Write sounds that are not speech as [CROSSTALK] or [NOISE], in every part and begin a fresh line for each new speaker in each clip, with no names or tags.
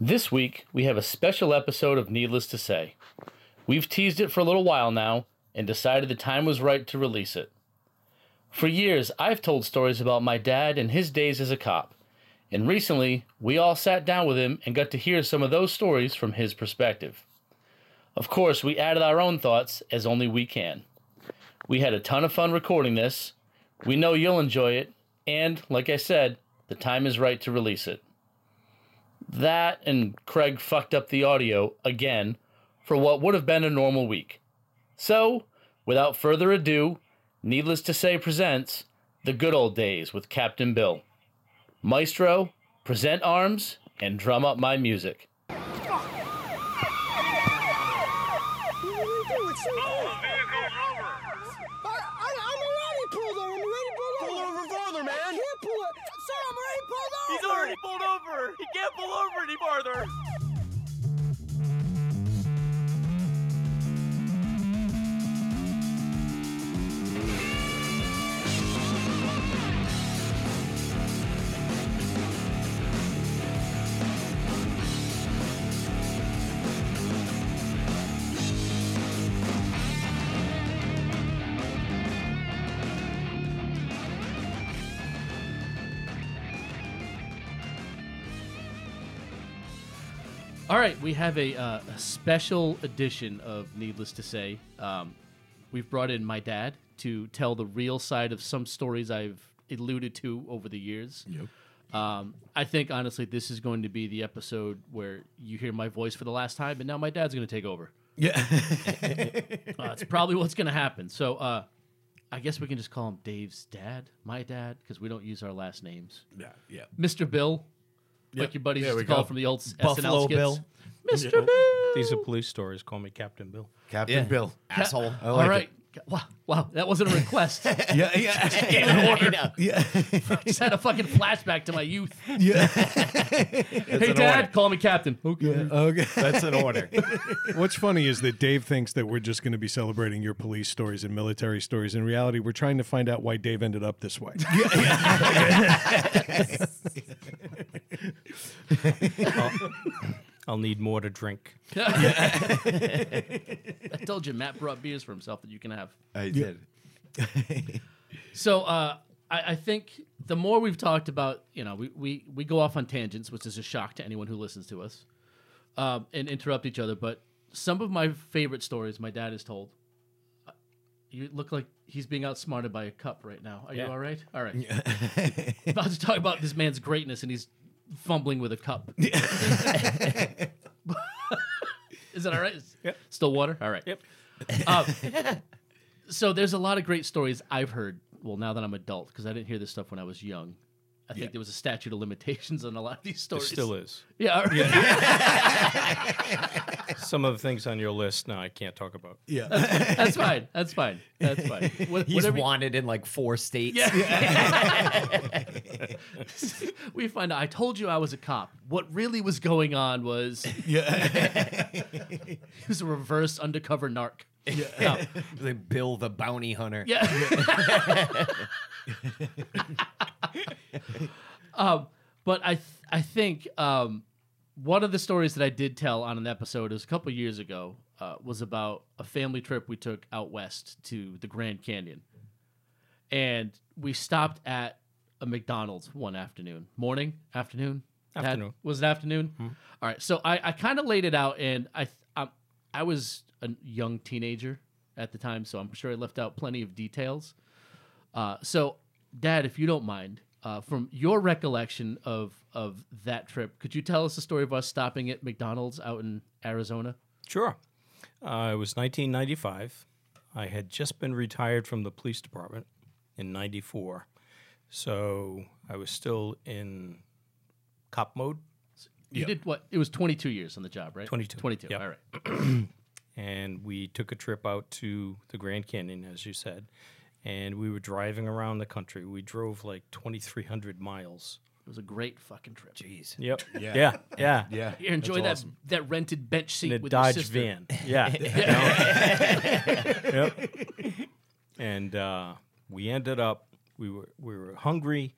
This week, we have a special episode of Needless to Say. We've teased it for a little while now and decided the time was right to release it. For years, I've told stories about my dad and his days as a cop, and recently, we all sat down with him and got to hear some of those stories from his perspective. Of course, we added our own thoughts as only we can. We had a ton of fun recording this. We know you'll enjoy it, and like I said, the time is right to release it. That and Craig fucked up the audio again for what would have been a normal week. So, without further ado, Needless to Say presents The Good Old Days with Captain Bill. Maestro, present arms and drum up my music.
I'm already pulled over. I'm already pulled over.
Pull over farther, man.
I can't pull it. Sir, I'm already pulled
pulled over. He can't pull over any farther.
All right, we have a, uh, a special edition of Needless to Say. Um, we've brought in my dad to tell the real side of some stories I've alluded to over the years. Yep. Um, I think honestly, this is going to be the episode where you hear my voice for the last time, and now my dad's going to take over.
Yeah. [LAUGHS]
It's probably what's going to happen. So uh, I guess we can just call him Dave's dad, my dad, because we don't use our last names.
yeah. Yeah.
Mr. Bill, like your buddies
There
used
we
to call
go.
from the old s-
Buffalo
SNL skits.
Bill.
Mr. Bill.
These are police stories. Call me Captain Bill.
Captain
Yeah.
Bill.
Asshole.
I
All
like
right. Wow, wow, that wasn't a request. [LAUGHS]
Yeah. Yeah. [LAUGHS]
I know. [LAUGHS]
yeah.
Just had a fucking flashback to my youth.
Yeah.
hey, Dad, call me Captain. Okay.
Okay.
That's an order.
What's funny is that Dave thinks that we're just going to be celebrating your police stories and military stories. In reality, we're trying to find out why Dave ended up this way.
I'll need more to drink. [LAUGHS]
I told you, Matt brought beers for himself that you can have.
I did. [LAUGHS]
So uh, I, I think the more we've talked about, you know, we, we, we go off on tangents, which is a shock to anyone who listens to us, um, and interrupt each other. But some of my favorite stories my dad has told. uh, You look like he's being outsmarted by a cup right now. Are you
Yeah.
all right? All right. [LAUGHS] about to talk about this man's greatness, and he's fumbling with a cup. [LAUGHS] [LAUGHS] Is that all right?
Yep.
Still water? All right.
Yep.
Um, [LAUGHS] so there's a lot of great stories I've heard. Well, now that I'm adult, because I didn't hear this stuff when I was young. I think there was a statute of limitations on a lot of these
There
stories.
still is.
Yeah. all right. [LAUGHS]
Some of the things on your list now I can't talk about.
Yeah.
That's fine. That's fine. That's fine. [LAUGHS] What-
He's
whatever you-
wanted in like four states. [LAUGHS]
we find out. I told you I was a cop. What really was going on was
Yeah.
he was a reverse undercover narc. Yeah.
like Bill the bounty hunter.
Yeah. [LAUGHS] um, but I th- I think um, one of the stories that I did tell on an episode was a couple years ago uh, was about a family trip we took out west to the Grand Canyon, and we stopped at a McDonald's one afternoon, morning, afternoon, Had-
Afternoon.
was it afternoon? All right, so I, I kind of laid it out, and I th- um, I was a young teenager at the time, so I'm sure I left out plenty of details. Uh, so, Dad, if you don't mind, uh, from your recollection of of that trip, could you tell us the story of us stopping at McDonald's out in Arizona?
Sure. Uh, it was 1995. I had just been retired from the police department in 94. So I was still in cop mode.
You did what? It was 22 years on the job, right?
22,
22.
yep.
All right. [CLEARS THROAT]
and we took a trip out to the Grand Canyon, as you said, and we were driving around the country. We drove like 2,300 miles.
It was a great fucking trip.
Jeez.
Yep.
Yeah.
Yeah. Yeah. [LAUGHS]
Yeah.
You enjoy
That's
that
awesome.
that rented bench seat
In
with
Dodge
your sister.
van. [LAUGHS] Yeah. yep. And uh, we ended up we were we were hungry,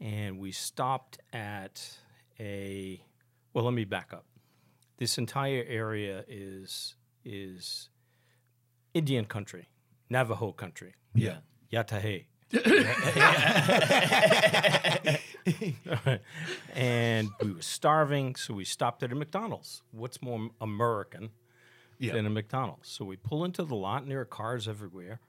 and we stopped at a Well, let me back up. This entire area is is Indian country, Navajo country,
Yeah.
Yatahe. [LAUGHS] and we were starving, so we stopped at a McDonald's. What's more American
Yeah.
than a McDonald's? So we pull into the lot, and there are cars everywhere.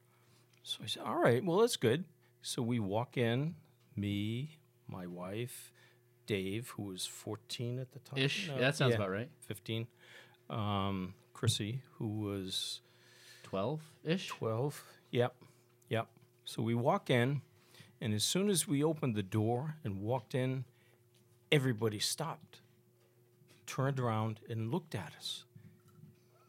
So I said, "All right, well that's good." So we walk in, me, my wife, Dave, who was 14 at the time.
Ish.
No,
Yeah, that sounds about right.
15. Um, Chrissy, who was
12 ish.
12. Yep. Yep. So we walk in, and as soon as we opened the door and walked in, everybody stopped, turned around, and looked at us.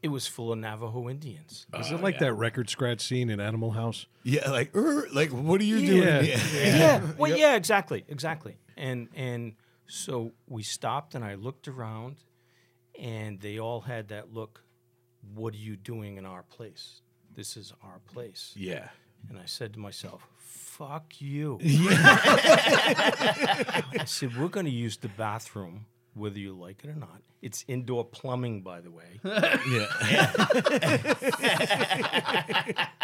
It was full of Navajo Indians.
Is it like that record scratch scene in Animal House?
Yeah, like, er, like, what are you doing?
Yeah.
here?
yeah. [LAUGHS] Well, yeah, exactly, exactly. And and so we stopped, and I looked around, and they all had that look. What are you doing in our place? This is our place.
Yeah.
And I said to myself, fuck you. [LAUGHS] I said, we're going to use the bathroom, whether you like it or not. It's indoor plumbing, by the way. [LAUGHS]
Yeah. [LAUGHS]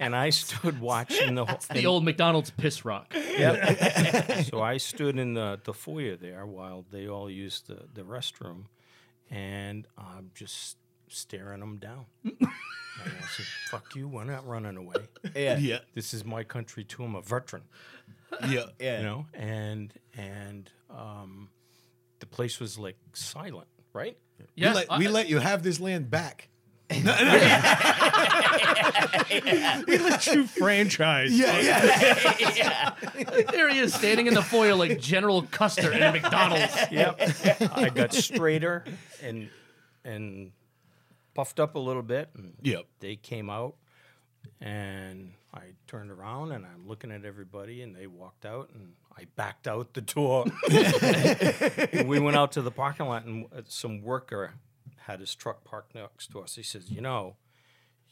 And I stood watching the whole.
The old McDonald's piss rock.
Yep. so I stood in the, the foyer there while they all used the, the restroom, and I'm just staring them down. and [LAUGHS] I said, "Fuck you! We're not running away.
Yeah.
Yeah.
This is my country too. I'm a veteran."
Yeah.
Yeah.
You know, and and um, the place was like silent, right?
Yeah,
we let,
I-
we let you have this land back. [LAUGHS]
We let you franchise.
Yeah, yeah. [LAUGHS]
there he is, standing in the foyer like General Custer in a McDonald's.
Yep. I got straighter and and puffed up a little bit, and
Yep.
they came out, and I turned around and I'm looking at everybody, and they walked out, and I backed out the door. [LAUGHS] We went out to the parking lot, and some worker had his truck parked next to us. He says, "You know,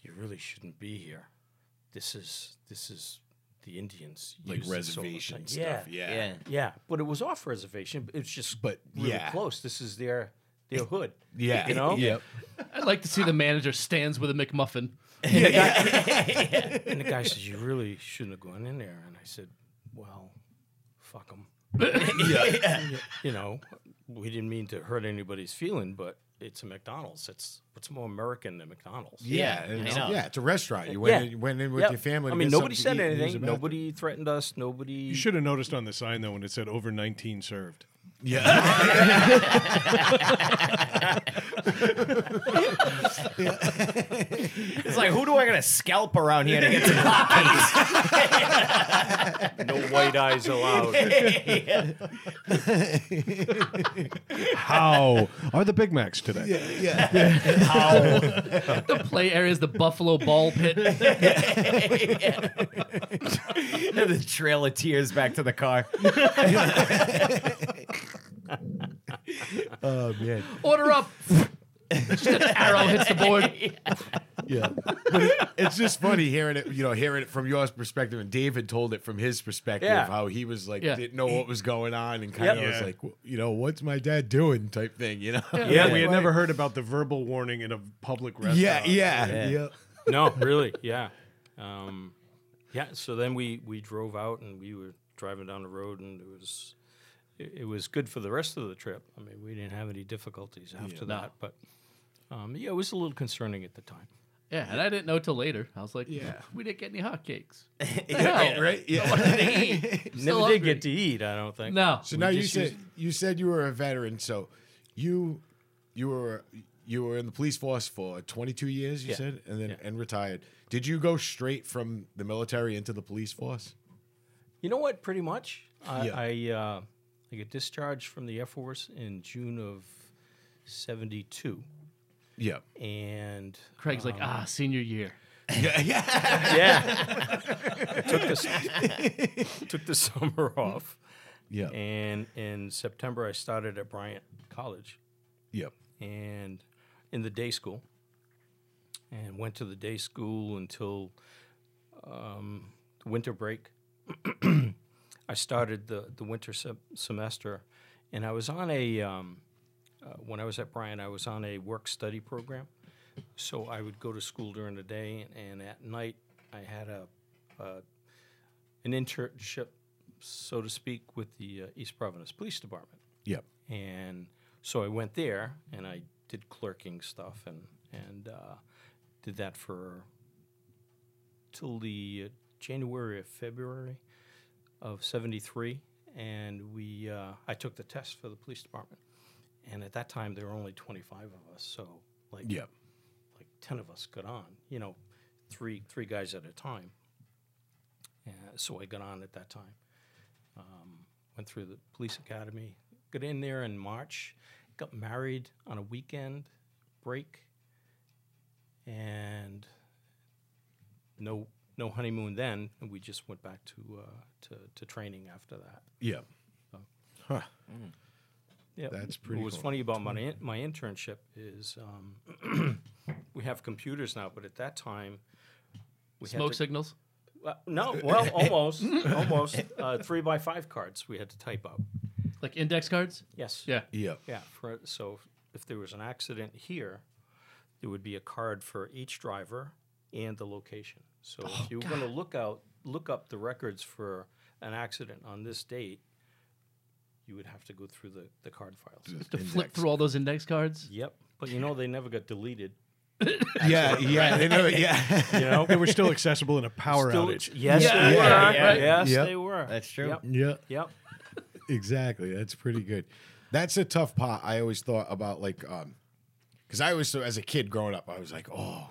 you really shouldn't be here. This is this is." The Indians
Like
use this all the
reservation stuff. Yeah.
Yeah.
Yeah, but it was off reservation. It's just
But,
really
yeah.
close. This is their their hood.
Yeah.
you know.
Yep.
I'd like to see the manager stands with a McMuffin. [LAUGHS] [LAUGHS]
And the guy says, "You really shouldn't have gone in there." And I said, "Well, fuck them." [LAUGHS] yeah. You know, we didn't mean to hurt anybody's feeling, but it's a McDonald's. It's what's more American than McDonald's.
Yeah,
I
it's,
know.
yeah, it's a restaurant. You went,
Yeah.
in, went in with
Yep.
your family.
I mean, nobody said
to eat and use
anything. Nobody threatened us. Nobody.
You should have noticed on the sign though when it said over 19 served. [LAUGHS]
Yeah.
It's like, who do I gotta scalp around here to get some hotcakes?
no white eyes allowed. [LAUGHS]
How are the Big Macs today?
yeah. [LAUGHS]
How the play area is the Buffalo Ball Pit.
the trail of tears back to the car. [LAUGHS]
Oh man.
Order up. Just an arrow hits the board. [LAUGHS]
Yeah. But it, it's just funny hearing it, you know, hearing it from your perspective. And David told it from his perspective,
Yeah.
how he was like,
Yeah.
didn't know what was going on and kind of
Yep.
was
Yeah.
like, "Well, you know, what's my dad doing type thing, you know?
Yeah, we had never heard about the verbal warning in a public restaurant.
Yeah, yeah,
Yeah.
yeah.
no, really, yeah, um, yeah. So then we we drove out and we were driving down the road and it was it, it was good for the rest of the trip. I mean, we didn't have any difficulties after
No.
that, but um, yeah, it was a little concerning at the time.
Yeah, and I didn't know till later. I was like,
Yeah.
we didn't get any hotcakes. [LAUGHS]
Yeah, right? Yeah. [LAUGHS]
Never
hungry.
did get to eat. I don't think.
No.
So now you said
used-
you said you were a veteran. So you you were you were in the police force for 22 years. You
Yeah.
said, and then
Yeah.
and retired. Did you go straight from the military into the police force?
You know what? Pretty much. I
Yeah.
I, uh, I get discharged from the Air Force in June of '72,
Yeah.
and
Craig's like, ah, senior year.
Yeah. [LAUGHS] Yeah.
yeah, [LAUGHS] took the [LAUGHS] took the summer off.
Yeah.
And in September, I started at Bryant College
Yeah.
and in the day school, and went to the day school until um, winter break. [CLEARS THROAT] I started the the winter se- semester, and I was on a um, uh, when I was at Bryan, I was on a work study program. So I would go to school during the day, and at night I had a uh, an internship, so to speak, with the uh, East Providence Police Department.
Yep.
And so I went there and I did clerking stuff and and uh, did that for till the uh, January or February of '73, and we uh, I took the test for the police department, and at that time there were only 25 of us, so like
Yep.
like 10 of us got on, you know, three three guys at a time. Uh, so I got on at that time. Um, went through the police academy, got in there in March, got married on a weekend break, and no no honeymoon then. And we just went back to uh, to, to training after that.
Yep.
Yeah,
That's pretty
What was
cool.
funny about my in- my internship is um, [CLEARS THROAT] we have computers now, but at that time we
Smoke
had to,
signals.
uh, no, well, [LAUGHS] almost, almost uh, three by five cards we had to type out.
Like index cards?
Yes.
Yeah.
Yep.
Yeah. For, so if there was an accident here, there would be a card for each driver and the location. So
Oh,
if you were going to look out, look up the records for an accident on this date, you would have to go through the, the card files.
To flip through all those index cards?
Yep. But you know they never got deleted. [LAUGHS]
Yeah, yeah, they know, yeah.
You know.
They were still accessible in a power
Still-
outage.
Yes,
Yeah,
they
yeah,
were.
yeah, right.
Yes,
Yep.
they were.
That's true.
Yep.
Yeah.
Yep. [LAUGHS]
Exactly. That's pretty good. That's a tough part. I always thought about like, um, because I was so as a kid growing up, I was like, oh,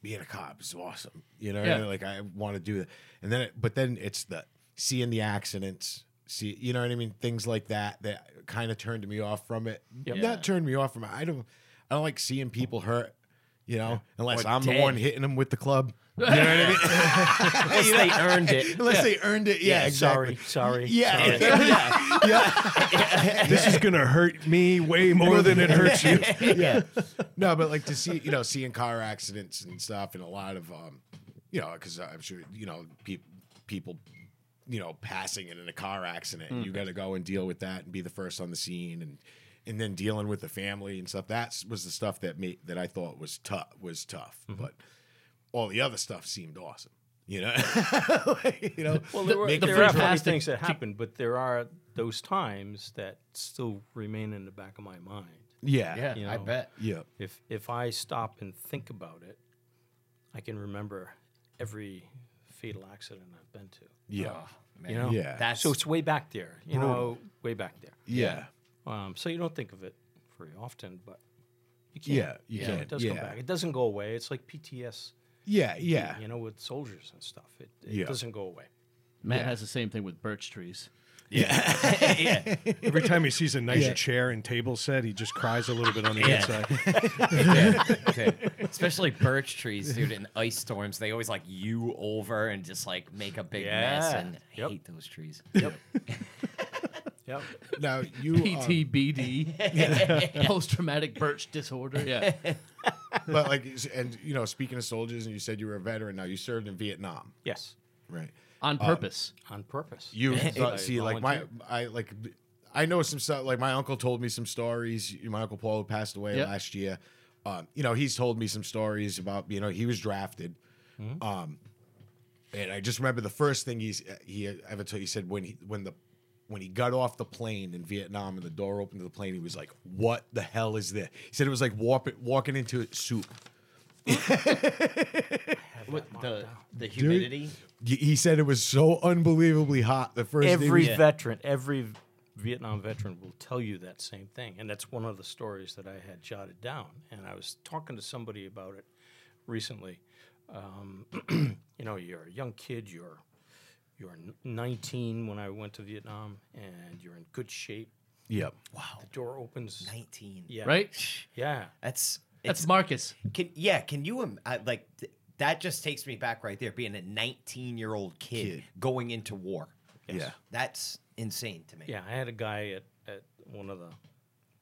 being a cop is awesome. You know,
Yeah.
like I want to do that. And then, it, but then it's the seeing the accidents, see, you know what I mean? Things like that that kind of turned me off from it. Not turned me off from it. I don't, I don't like seeing people hurt. You know, unless
Or
I'm the one hitting them with the club. You know what I mean? [LAUGHS]
Unless they earned it.
Unless they earned it. Yeah, exactly.
Sorry. Sorry.
Yeah,
sorry. [LAUGHS]
yeah, yeah.
This is gonna hurt me way more than it hurts you. [LAUGHS]
yeah. No, but like to see, you know, seeing car accidents and stuff, and a lot of, um, you know, because I'm sure, you know, pe- people, you know, passing it in a car accident, and you got to go and deal with that and be the first on the scene, and and then dealing with the family and stuff. That was the stuff that made that I thought was tough was tough, but all the other stuff seemed awesome. You know, [LAUGHS] you know,
Well, there, were, there
the
are funny
fantastic
things that happened, but there are those times that still remain in the back of my mind.
yeah,
Yeah,
You
I bet.
yeah,
If if I stop and think about it, I can remember every fatal accident I've been to.
yeah,
Man.
You know,
Yeah.
That's
so it's way back there. You know, way back there.
yeah,
Um, so you don't think of it very often, but you can't.
Yeah, you
know,
can,
It does
yeah.
go back. It doesn't go away. It's like PTS.
Yeah, yeah.
You know, with soldiers and stuff, it, it
Yeah.
doesn't go away.
Matt has the same thing with birch trees.
yeah. [LAUGHS] yeah.
Every time he sees a nice
Yeah.
chair and table set, he just cries a little bit on the
Yeah.
inside. [LAUGHS]
Yeah. Especially birch trees, dude. In ice storms, they always like you over and just like make a big mess.
Yeah.
And I hate those trees.
Yep. Yep. [LAUGHS]
Now you, um,
PTBD, post traumatic birch disorder. Yeah.
But like, and you know, speaking of soldiers, and you said you were a veteran. Now you served in Vietnam,
Yes.
right?
On purpose.
On purpose.
You [LAUGHS]
Yes.
uh, see, like my. I like, I know some stuff. Like my uncle told me some stories. My uncle Paul passed away
Yep.
last year. Um, you know, he's told me some stories about you know he was drafted.
Mm-hmm.
Um, and I just remember the first thing he's he ever told. He said when he when the when he got off the plane in Vietnam and the door opened to the plane, he was like, "What the hell is this?" He said it was like walking walking into soup.
What, the the humidity.
He- He said it was so unbelievably hot the first day.
every veteran, every Vietnam veteran will tell you that same thing, and that's one of the stories that I had jotted down. And I was talking to somebody about it recently. Um, [CLEARS THROAT] you know, you're a young kid. You're you're 19 when I went to Vietnam, and you're in good shape.
Yep. Wow.
The door opens.
Nineteen.
Yeah.
Right?
Yeah.
That's
That's Marcus.
Can yeah? Can you im- I, like th- that? Just takes me back right there. Being a 19 year old kid,
Kid.
going into war.
Yeah.
That's insane to me.
Yeah, I had a guy at, at one of the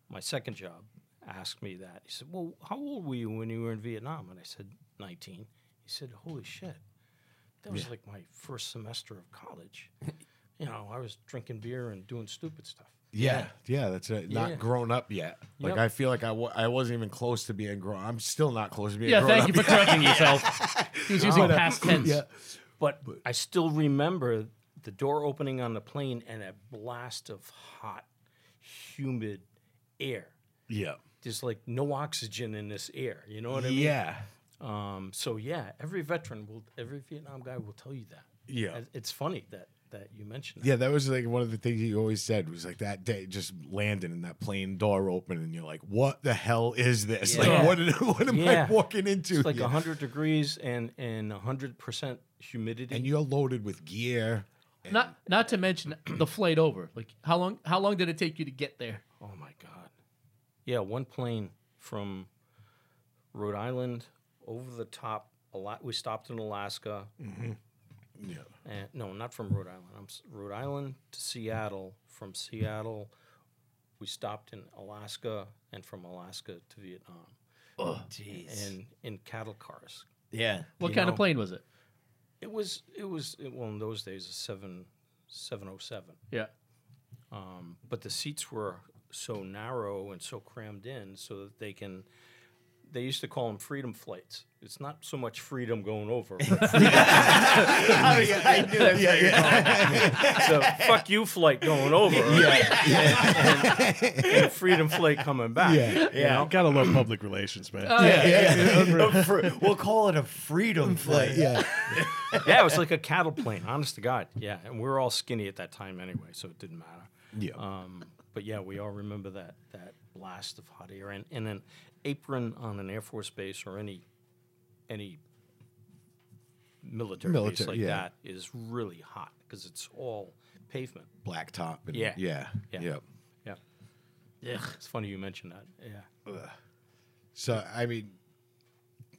my second job asked me that. He said, "Well, how old were you when you were in Vietnam?" And I said, "19." He said, "Holy shit, that was like my first semester of college. you know, I was drinking beer and doing stupid stuff."
Yeah, yeah, that's it. Not
Yeah.
grown up yet. Like
Yep.
I feel like I w- I wasn't even close to being grown. I'm still not close to being
Yeah,
grown
thank
up.
you for correcting yourself. [LAUGHS] He was using uh, past tense.
Yeah.
But I still remember the door opening on the plane and a blast of hot, humid air.
Yeah.
There's like no oxygen in this air. You know what I mean?
Yeah.
Um, so yeah, every veteran will, every Vietnam guy will tell you that.
Yeah.
It's funny that that you mentioned that.
Yeah, that was like one of the things he always said was like that day just landing and that plane door open and you're like, what the hell is this?
Yeah.
Like what, [LAUGHS] what am
Yeah.
I walking into?
It's like
here?
hundred degrees and and hundred percent humidity.
and you're loaded with gear.
Not not to mention the flight over. Like how long how long did it take you to get there?
Oh my God. Yeah, one plane from Rhode Island over the top. A lot. We stopped in Alaska.
Yeah.
And no, not from Rhode Island. I'm s- Rhode Island to Seattle. From Seattle, we stopped in Alaska, and from Alaska to Vietnam,
Oh, jeez.
and in cattle cars.
Yeah.
What
You
kind
know-
of plane was it?
It was. It was. It, well, in those days, a seven, seven oh seven.
Yeah.
Um, but the seats were so narrow and so crammed in so that they can they used to call them freedom flights it's not so much freedom going over [LAUGHS] but [LAUGHS]
I knew that's
Yeah, yeah.
so fuck you flight going over and, and freedom flight coming back
Yeah.
yeah
Gotta love public relations, man.
Oh, yeah. [LAUGHS]
we'll call it a freedom flight.
Yeah.
yeah it was like a cattle plane honest to god yeah and we were all skinny at that time anyway so it didn't matter
Yeah.
Um, but yeah, we all remember that that blast of hot air and, and an apron on an Air Force base or any any military, base like
yeah.
that is really hot because it's all pavement.
Black top. And,
Yeah.
Yeah.
Yeah.
Yeah.
Yeah. Yeah. It's funny you mentioned that. Yeah.
So I mean,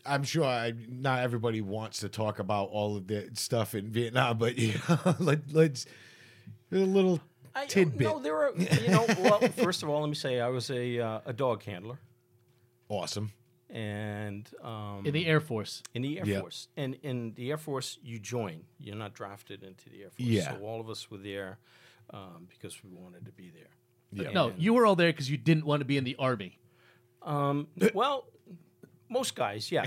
I'm sure I, not everybody wants to talk about all of the stuff in Vietnam, but you [LAUGHS] know, let, let's a little
I,
tidbit.
No, there are, you know, well, first of all, let me say I was a, uh, a dog handler
awesome.
and um,
In the Air Force.
In the Air
Yeah.
Force. And in the Air Force, you join. You're not drafted into the Air Force.
Yeah.
So all of us were there um, because we wanted to be there.
Yeah.
No, you were all there because you didn't want to be in the army.
Um, [LAUGHS] well, most guys, [LAUGHS] yeah.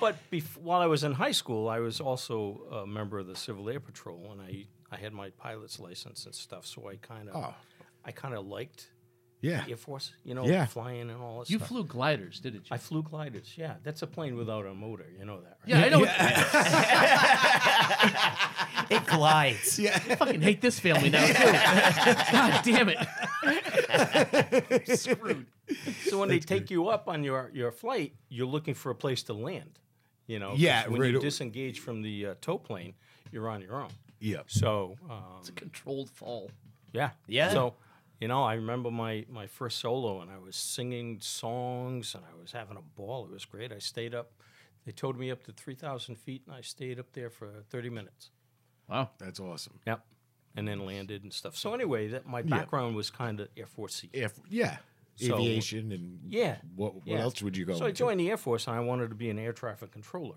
but bef- while I was in high school, I was also a member of the Civil Air Patrol, and I, I had my pilot's license and stuff. So I kind of,
Oh.
I kind of liked
Yeah.
Air Force, you know,
Yeah.
flying and all that
You
stuff.
flew gliders, didn't you?
I flew gliders. Yeah, that's a plane without a motor. You know that, right?
yeah, I know. [LAUGHS]
It glides. Yeah.
I fucking hate this family now too. [LAUGHS] God damn it. [LAUGHS] Screwed.
So when they take you up on your, your flight, you're looking for a place to land. You know, 'cause
Yeah,
When
right
you
o-
disengage from the uh, tow plane, you're on your own.
Yeah.
So um,
It's a controlled fall.
yeah,
Yeah.
So you know, I remember my my first solo, and I was singing songs, and I was having a ball. It was great. I stayed up. They towed me up to three thousand feet, and I stayed up there for thirty minutes.
Wow.
That's awesome.
Yep. And then landed and stuff. So anyway, that my background was kind of Air Force
If, yeah.
So-
Aviation and
Yeah.
What, what
Yeah.
else would you go?
So I joined the Air Force and I wanted to be an air traffic controller.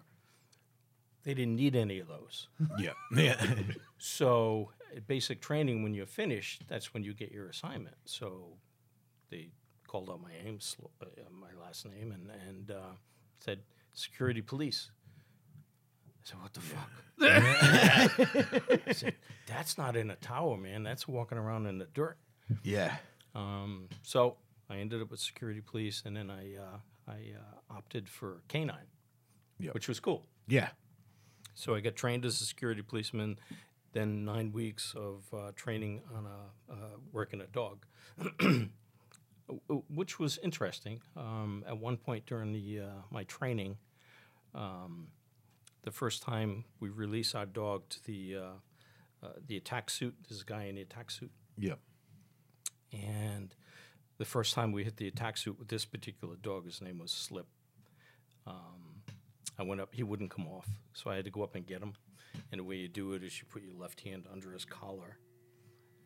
They didn't need any of those. [LAUGHS]
Yeah. [LAUGHS] Yeah.
So at basic training, when you're finished, that's when you get your assignment. So they called out my name, uh, my last name, and and uh, said security police. I said, "What the fuck?" [LAUGHS] I said, "That's not in a tower, man. That's walking around in the dirt."
yeah.
Um, so I ended up with security police, and then I uh, I uh, opted for canine,
Yep.
which was cool.
Yeah.
So I got trained as a security policeman, then nine weeks of uh, training on a uh, working a dog, [CLEARS THROAT] which was interesting. Um, at one point during the uh, my training, um, the first time we release our dog to the uh, uh, the attack suit, this guy in the attack suit,
Yeah.
and the first time we hit the attack suit with this particular dog, his name was Slip. Um, I went up, he wouldn't come off, so I had to go up and get him. And the way you do it is you put your left hand under his collar,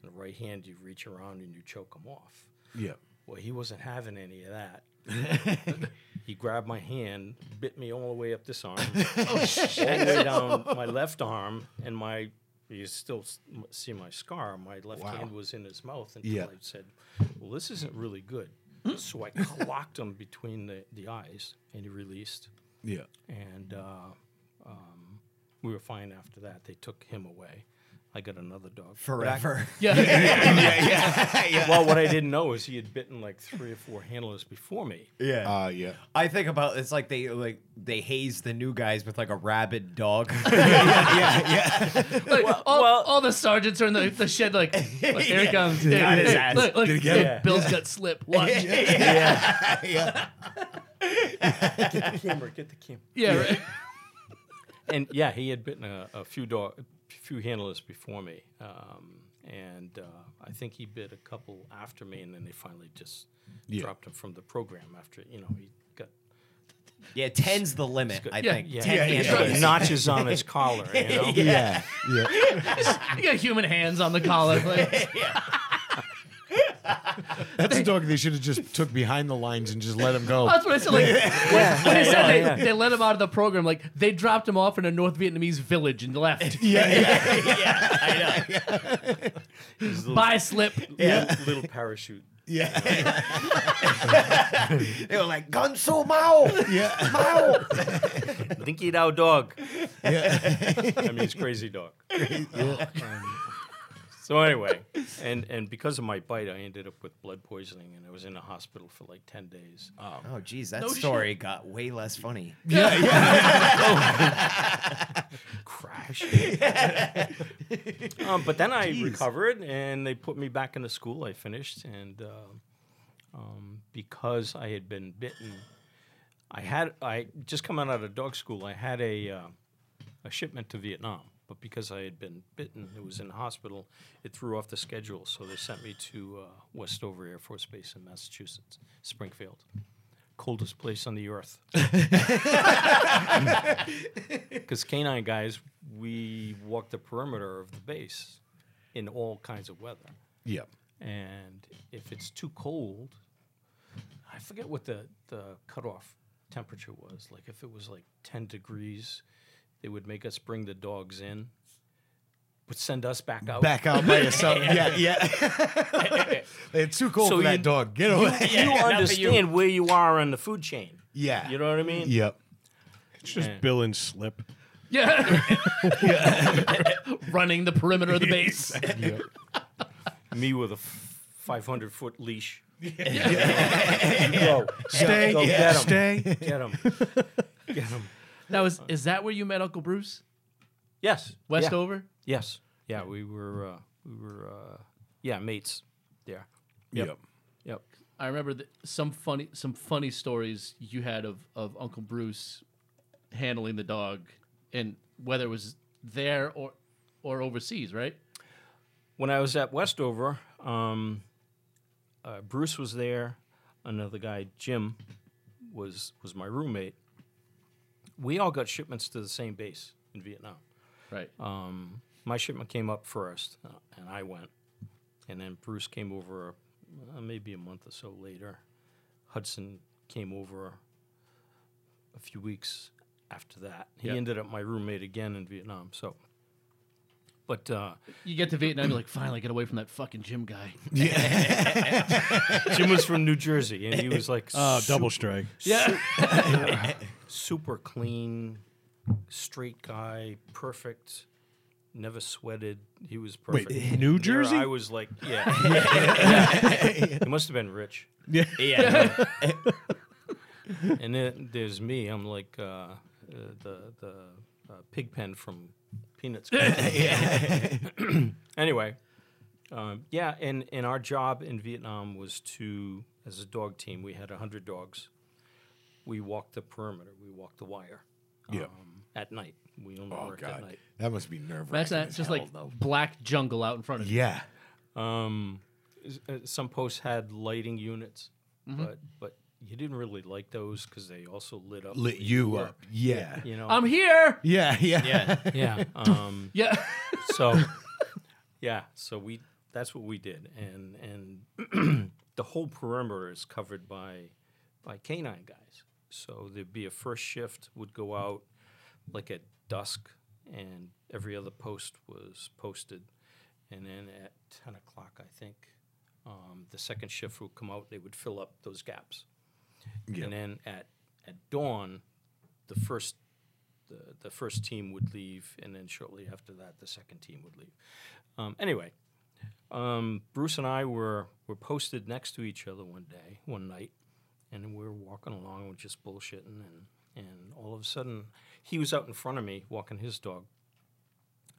and the right hand you reach around and you choke him off.
Yeah.
Well, he wasn't having any of that. [LAUGHS] he grabbed my hand, bit me all the way up this arm, [LAUGHS] all the way down my left arm, and my You still see my scar. My left
Wow.
hand was in his mouth until
Yeah.
I said, "Well, this isn't really good." so I clocked him between the, the eyes, and he released.
Yeah.
And uh, um, we were fine after that. They took him away. I got another dog.
Forever. [LAUGHS]
Yeah. yeah, yeah. [LAUGHS] [LAUGHS]
Well, what I didn't know is he had bitten like three or four handlers before me.
Yeah.
Uh, yeah.
I think about it's like they like they haze the new guys with like a rabid dog. Yeah. yeah.
Like, all, all the sergeants are in the, the shed, like, look, here he comes. Hey,
his
hey,
ass.
Look, look,
Did he get
look,
him?
Bill's got slip. Watch.
yeah.
Get the camera. Get the camera.
Yeah, right.
And yeah, he had bitten a, a few dog, a few handlers before me, um, and uh, I think he bit a couple after me, and then they finally just
Yeah.
dropped him from the program after you know he got
yeah, ten's the limit. I
Yeah,
think.
yeah,
Ten
yeah,
handlers.
yeah.
notches on his collar. You [LAUGHS] know?
Yeah. Yeah. [LAUGHS]
You got human hands on the collar. Like, [LAUGHS]
That's a dog they should have just took behind the lines and just let him go.
that's what I said. Like, when, when they said they, they let him out of the program, like, they dropped him off in a North Vietnamese village and left. [LAUGHS] Yeah, yeah, [LAUGHS] yeah, I know.
His little,
Buy slip.
little, little parachute.
Yeah. [LAUGHS]
They were like Gunso Mao.
Yeah.
Mao.
Dinky Dow dog. I mean, it's crazy dog. Um, so anyway, and and because of my bite, I ended up with blood poisoning, and I was in the hospital for like ten days.
Oh, geez, that
No
story got way less funny. [LAUGHS]
Yeah, [LAUGHS] crash. [LAUGHS] um, but then I recovered, and they put me back into school. I finished, and uh, um, because I had been bitten, I had I just come out of dog school. I had a uh, a shipment to Vietnam, but because I had been bitten, it was in the hospital. It threw off the schedule, so they sent me to uh, Westover Air Force Base in Massachusetts, Springfield. Coldest place on the earth. [LAUGHS] Because canine guys, we walk the perimeter of the base in all kinds of weather.
Yeah.
And if it's too cold, I forget what the, the cutoff temperature was. Like if it was like 10 degrees, they would make us bring the dogs in, would send us back out.
Back out by yourself. [LAUGHS] Yeah. Yeah. it's [LAUGHS] too cold
So
for that dog. Get away.
You understand where you are on the food chain.
Yeah.
You know what I mean?
Yep.
It's just
Yeah.
Bill and Slip.
Yeah. [LAUGHS] yeah. Running the perimeter of the base.
Me with a f- 500 foot leash.
Yeah, Stay.
Go get 'em.
Stay.
Get him. Get him.
Now, is, is that where you met Uncle Bruce?
Yes. Yeah.
Westover?
Yes. Yeah, we were uh, we were uh, yeah mates there.
Yep.
Yep.
I remember th- some funny some funny stories you had of, of Uncle Bruce handling the dog, and whether it was there or or overseas, right?
When I was at Westover, um, uh, Bruce was there. Another guy, Jim, was was my roommate. We all got shipments to the same base in Vietnam.
Right.
Um, my shipment came up first, uh, and I went, and then Bruce came over uh, maybe a month or so later. Hudson came over a few weeks after that. He
Yep.
ended up my roommate again in Vietnam. So, but uh,
You get to Vietnam, you're like, finally get away from that fucking Jim guy.
Yeah, [LAUGHS] Jim was from New Jersey, and he was like
Uh, [LAUGHS]
su-
double strike.
Yeah. [LAUGHS]
super clean, straight guy, perfect. Never sweated. He was
Wait,
perfect.
New Jersey?
I was like, yeah. [LAUGHS] he must have been rich.
Yeah.
Yeah. [LAUGHS]
And then there's me. I'm like uh, uh, the the uh, pig pen from Peanuts. [LAUGHS] [CLEARS THROAT] anyway, um, yeah, and and our job in Vietnam was to, as a dog team, we had hundred dogs. We walked the perimeter. We walked the wire.
Yeah.
Um, at night. We only
Oh
worked at
God,
night.
that must be nerve
That's
wracking.
not, it's just like black jungle out in front of you.
Yeah.
Um, uh, some posts had lighting units,
Mm-hmm.
but but you didn't really like those because they also lit up.
Lit you
were,
up. Yeah.
You know.
I'm here.
Yeah. Yeah.
yeah.
yeah. [LAUGHS] Um,
Yeah.
so [LAUGHS] yeah. So we that's what we did, and and [CLEARS THROAT] the whole perimeter is covered by by canine guys. So there'd be a first shift would go out like at dusk, and every other post was posted. And then at 10 o'clock, I think, um, the second shift would come out, they would fill up those gaps. And then at, at dawn, the first the, the first team would leave, and then shortly after that, the second team would leave. Um, anyway, um, Bruce and I were were posted next to each other one day, one night, and we were walking along, and just bullshitting, and and all of a sudden, he was out in front of me walking his dog,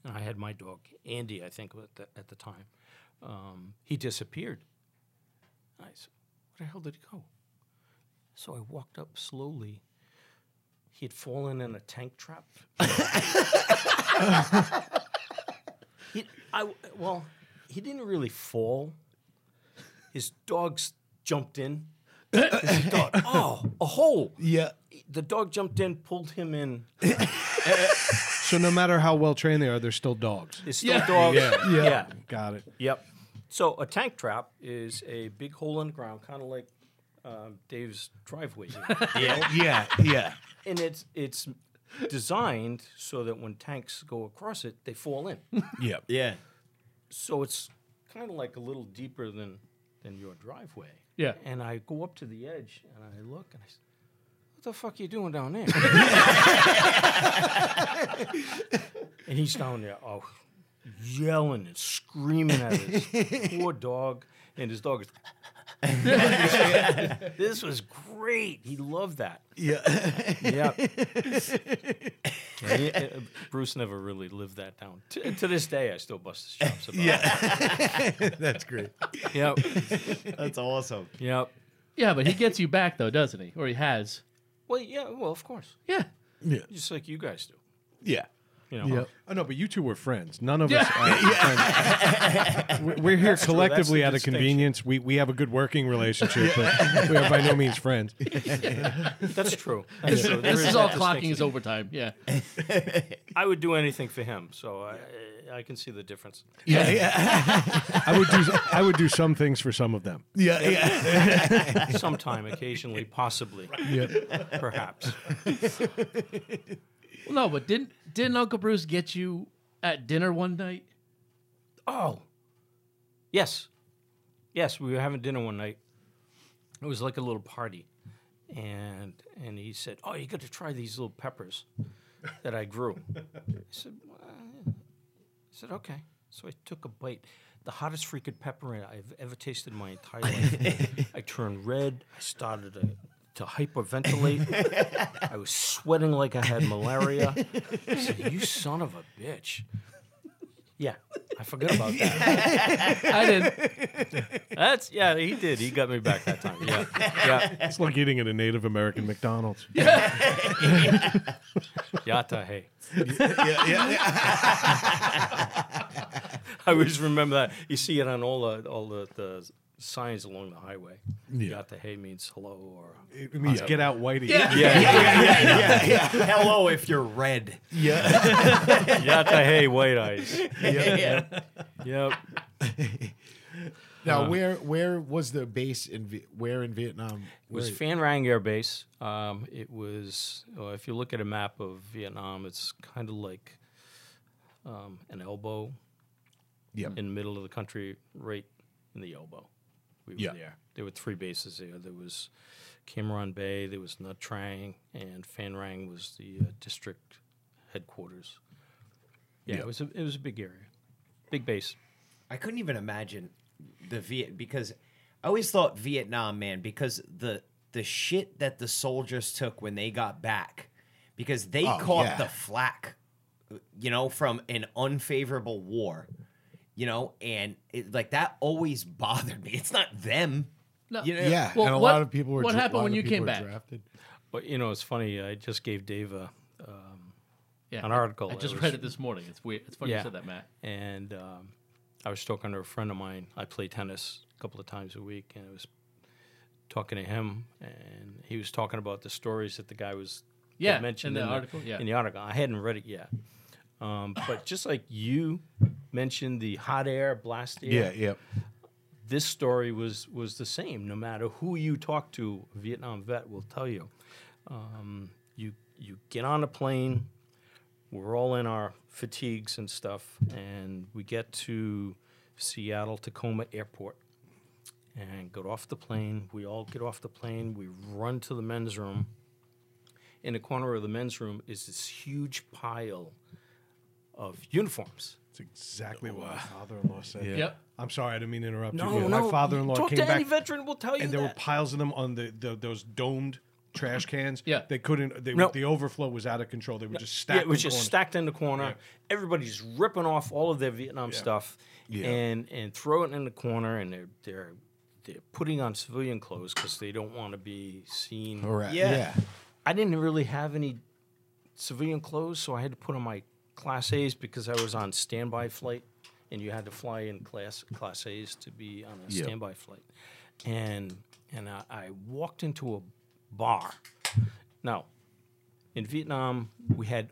and I had my dog Andy, I think at the, at the time. Um, he disappeared. I said, "Where the hell did he go?" So I walked up slowly. He had fallen in a tank trap. [LAUGHS] he, I, well, he didn't really fall. His dogs jumped in. His [COUGHS] dog, oh, a hole.
Yeah.
The dog jumped in, pulled him in. [LAUGHS]
So no matter how well trained they are, they're still dogs.
It's still dogs.
Yeah.
yeah.
Got it.
Yep. So a tank trap is a big hole in the ground, kind of like um, Dave's driveway. yeah. [LAUGHS]
Yeah. Yeah.
and it's it's designed so that when tanks go across it, they fall in. [LAUGHS]
Yeah.
Yeah.
so it's kind of like a little deeper than than your driveway.
Yeah.
And I go up to the edge and I look and I say, "What the fuck are you doing down there?" [LAUGHS] and he's down there, oh, yelling and screaming at his poor dog, and his dog is. [LAUGHS] this was great. He loved that.
Yeah.
Yeah. [LAUGHS] Yeah, he- uh, Bruce never really lived that down. T- to this day, I still bust his chops about it. [LAUGHS]
That's great.
Yep.
That's awesome.
Yep.
Yeah, but he gets you back though, doesn't he? Or he has.
Well, yeah. Well, of course.
Yeah.
Yeah.
Just like you guys do.
Yeah.
You know.
Oh no, but you two were friends. None of us are [LAUGHS] friends. We- We're here collectively
the
out of convenience. We we have a good working relationship, but we are by no means friends. [LAUGHS]
That's true. That's true. There
This is all clocking
distinction.
his overtime. Yeah. [LAUGHS]
I would do anything for him, so I, I can see the difference.
Yeah. Yeah.
I would do I would do some things for some of them.
Yeah. Yeah.
Sometime, occasionally, possibly, Yeah. perhaps.
Well, no, but didn't didn't Uncle Bruce get you at dinner one night?
Oh, yes, yes. We were having dinner one night. It was like a little party, and and he said, "Oh, you got to try these little peppers that I grew." I said, well, I said, "Okay." So I took a bite. The hottest freaking pepper I've ever tasted in my entire life. [LAUGHS] I turned red. I started to, to hyperventilate. I was sweating like I had malaria. I said, "You son of a bitch." Yeah, I forgot about that.
I did.
That's yeah, he did. He got me back that time. Yeah, yeah.
It's like eating at a Native American McDonald's.
Yata hey.
Yeah. Yeah. [LAUGHS]
I always remember that. You see it on all the all the, the signs along the highway.
Yeah.
Got the hey means hello or
It means get out, whitey.
Yeah.
Yeah, yeah. Hello, if you're red.
Yeah. [LAUGHS] Got the hey white eyes.
Yeah.
Yep. [LAUGHS]
Now, where where was the base in where in Vietnam?
It was
Where-
Phan Rang Air Base. Um, it was, well, if you look at a map of Vietnam, it's kind of like um, an elbow
Yep.
in the middle of the country, right in the elbow. We were
Yeah.
there. There were three bases there. There was Cam Ranh Bay, there was Nha Trang, and Phan Rang was the uh, district headquarters. Yeah,
Yeah.
it was a it was a big area, big base.
I couldn't even imagine the Viet because I always thought Vietnam, man, because the the shit that the soldiers took when they got back, because they
Oh,
caught
yeah.
the flack, you know, from an unfavorable war, you know, and it, like that always bothered me. It's not them,
No.
you know.
Yeah,
Well,
and a
what-
lot of people were.
what
dra-
happened when you came back?
Drafted.
But you know, it's funny. I just gave Dave a, um,
Yeah.
an article.
I
that
just
was-
read it this morning. It's weird. It's funny
Yeah.
you said that, Matt.
and um, I was talking to a friend of mine. I play tennis a couple of times a week, and I was talking to him, and he was talking about the stories that the guy was
Yeah,
mentioned
in the article, yeah.
in the article. I hadn't read it yet, um, but just like you mentioned the hot air, blast air,
Yeah, yeah,
this story was was the same. No matter who you talk to, a Vietnam vet will tell you. Um, you you get on a plane, we're all in our fatigues and stuff, and we get to Seattle Tacoma Airport and get off the plane. We all get off the plane. We run to the men's room. In the corner of the men's room is this huge pile of uniforms.
That's exactly what my father-in-law said.
Yep.
I'm sorry, I didn't mean to interrupt
No,
you.
no.
My father-in-law
talk
came
to
back,
any veteran will tell you
and there were
that.
piles of them on the, the those domed trash cans.
Yeah.
they couldn't. They,
No.
The overflow was out of control. They were just
Yeah,
stacked.
it was
in
just
corners.
stacked in the corner. Everybody's ripping off all of their Vietnam stuff and and throw it in the corner, and they're they're they're putting on civilian clothes because they don't want to be seen.
Correct.
Yeah.
yeah.
I didn't really have any civilian clothes, so I had to put on my Class A's because I was on standby flight, and you had to fly in class Class A's to be on a
Yep.
standby flight. And and I, I walked into a bar. Now, in Vietnam, we had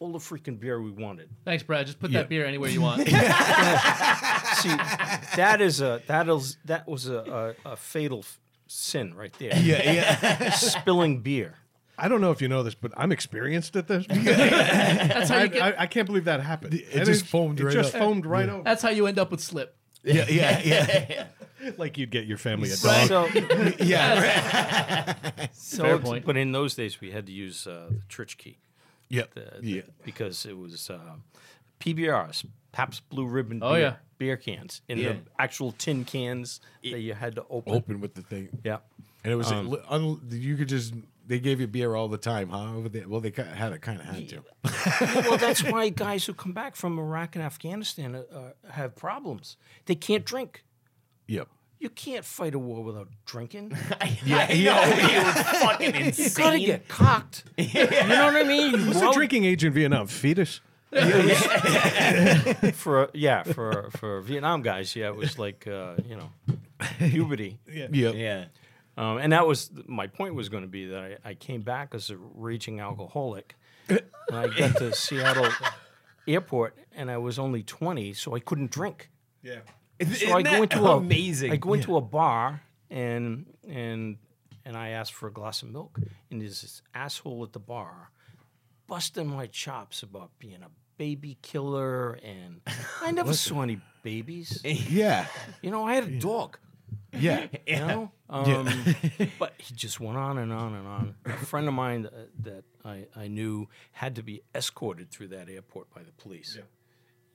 all the freaking beer we wanted.
Thanks, Brad. Just put that beer anywhere you want. [LAUGHS] [LAUGHS]
See, that is a that is that was a, a, a fatal f- sin right there.
Yeah, yeah.
Spilling beer.
I don't know if you know this, but I'm experienced at this. [LAUGHS]
That's how
I,
you get.
I, I can't believe that happened.
It
And
just foamed
it
right
just
up.
foamed right over.
That's how you end up with slip.
yeah, yeah, [LAUGHS] yeah. [LAUGHS]
Like you'd get your family a dog.
So,
yeah.
so
Fair point.
But in those days, we had to use uh, the church key.
Yep.
the- the-
yeah.
because it was uh, PBRs, Pabst Blue Ribbon
Oh,
beer,
yeah.
beer cans in
Yeah.
the actual tin cans that you had to open.
Open with the thing.
Yeah.
And it was li- un- you could just they gave you beer all the time, huh? Over there. Well, they had it kind of had to.
well, that's why guys who come back from Iraq and Afghanistan uh, uh, have problems. They can't drink.
Yep.
You can't fight a war without drinking. [LAUGHS] [LAUGHS]
Yeah, yeah. [LAUGHS] fucking insane.
You
insane.
gotta get cocked. You know what I mean?
What's the drinking age in Vietnam? Fetus.
for yeah for for Vietnam guys, yeah, it was like uh, you know puberty.
Yep.
Yeah.
Um, and that was my point was going to be that I, I came back as a raging alcoholic, and I got to Seattle airport, and I was only twenty, so I couldn't drink.
Yeah.
So I go into a
amazing.
I go into a bar and and and I ask for a glass of milk, and there's this asshole at the bar busting my chops about being a baby killer, and I never saw any babies. [LAUGHS]
Yeah.
You know, I had a dog.
Yeah. [LAUGHS]
You know, um, [LAUGHS] but he just went on and on and on. A friend of mine uh, that I, I knew had to be escorted through that airport by the police.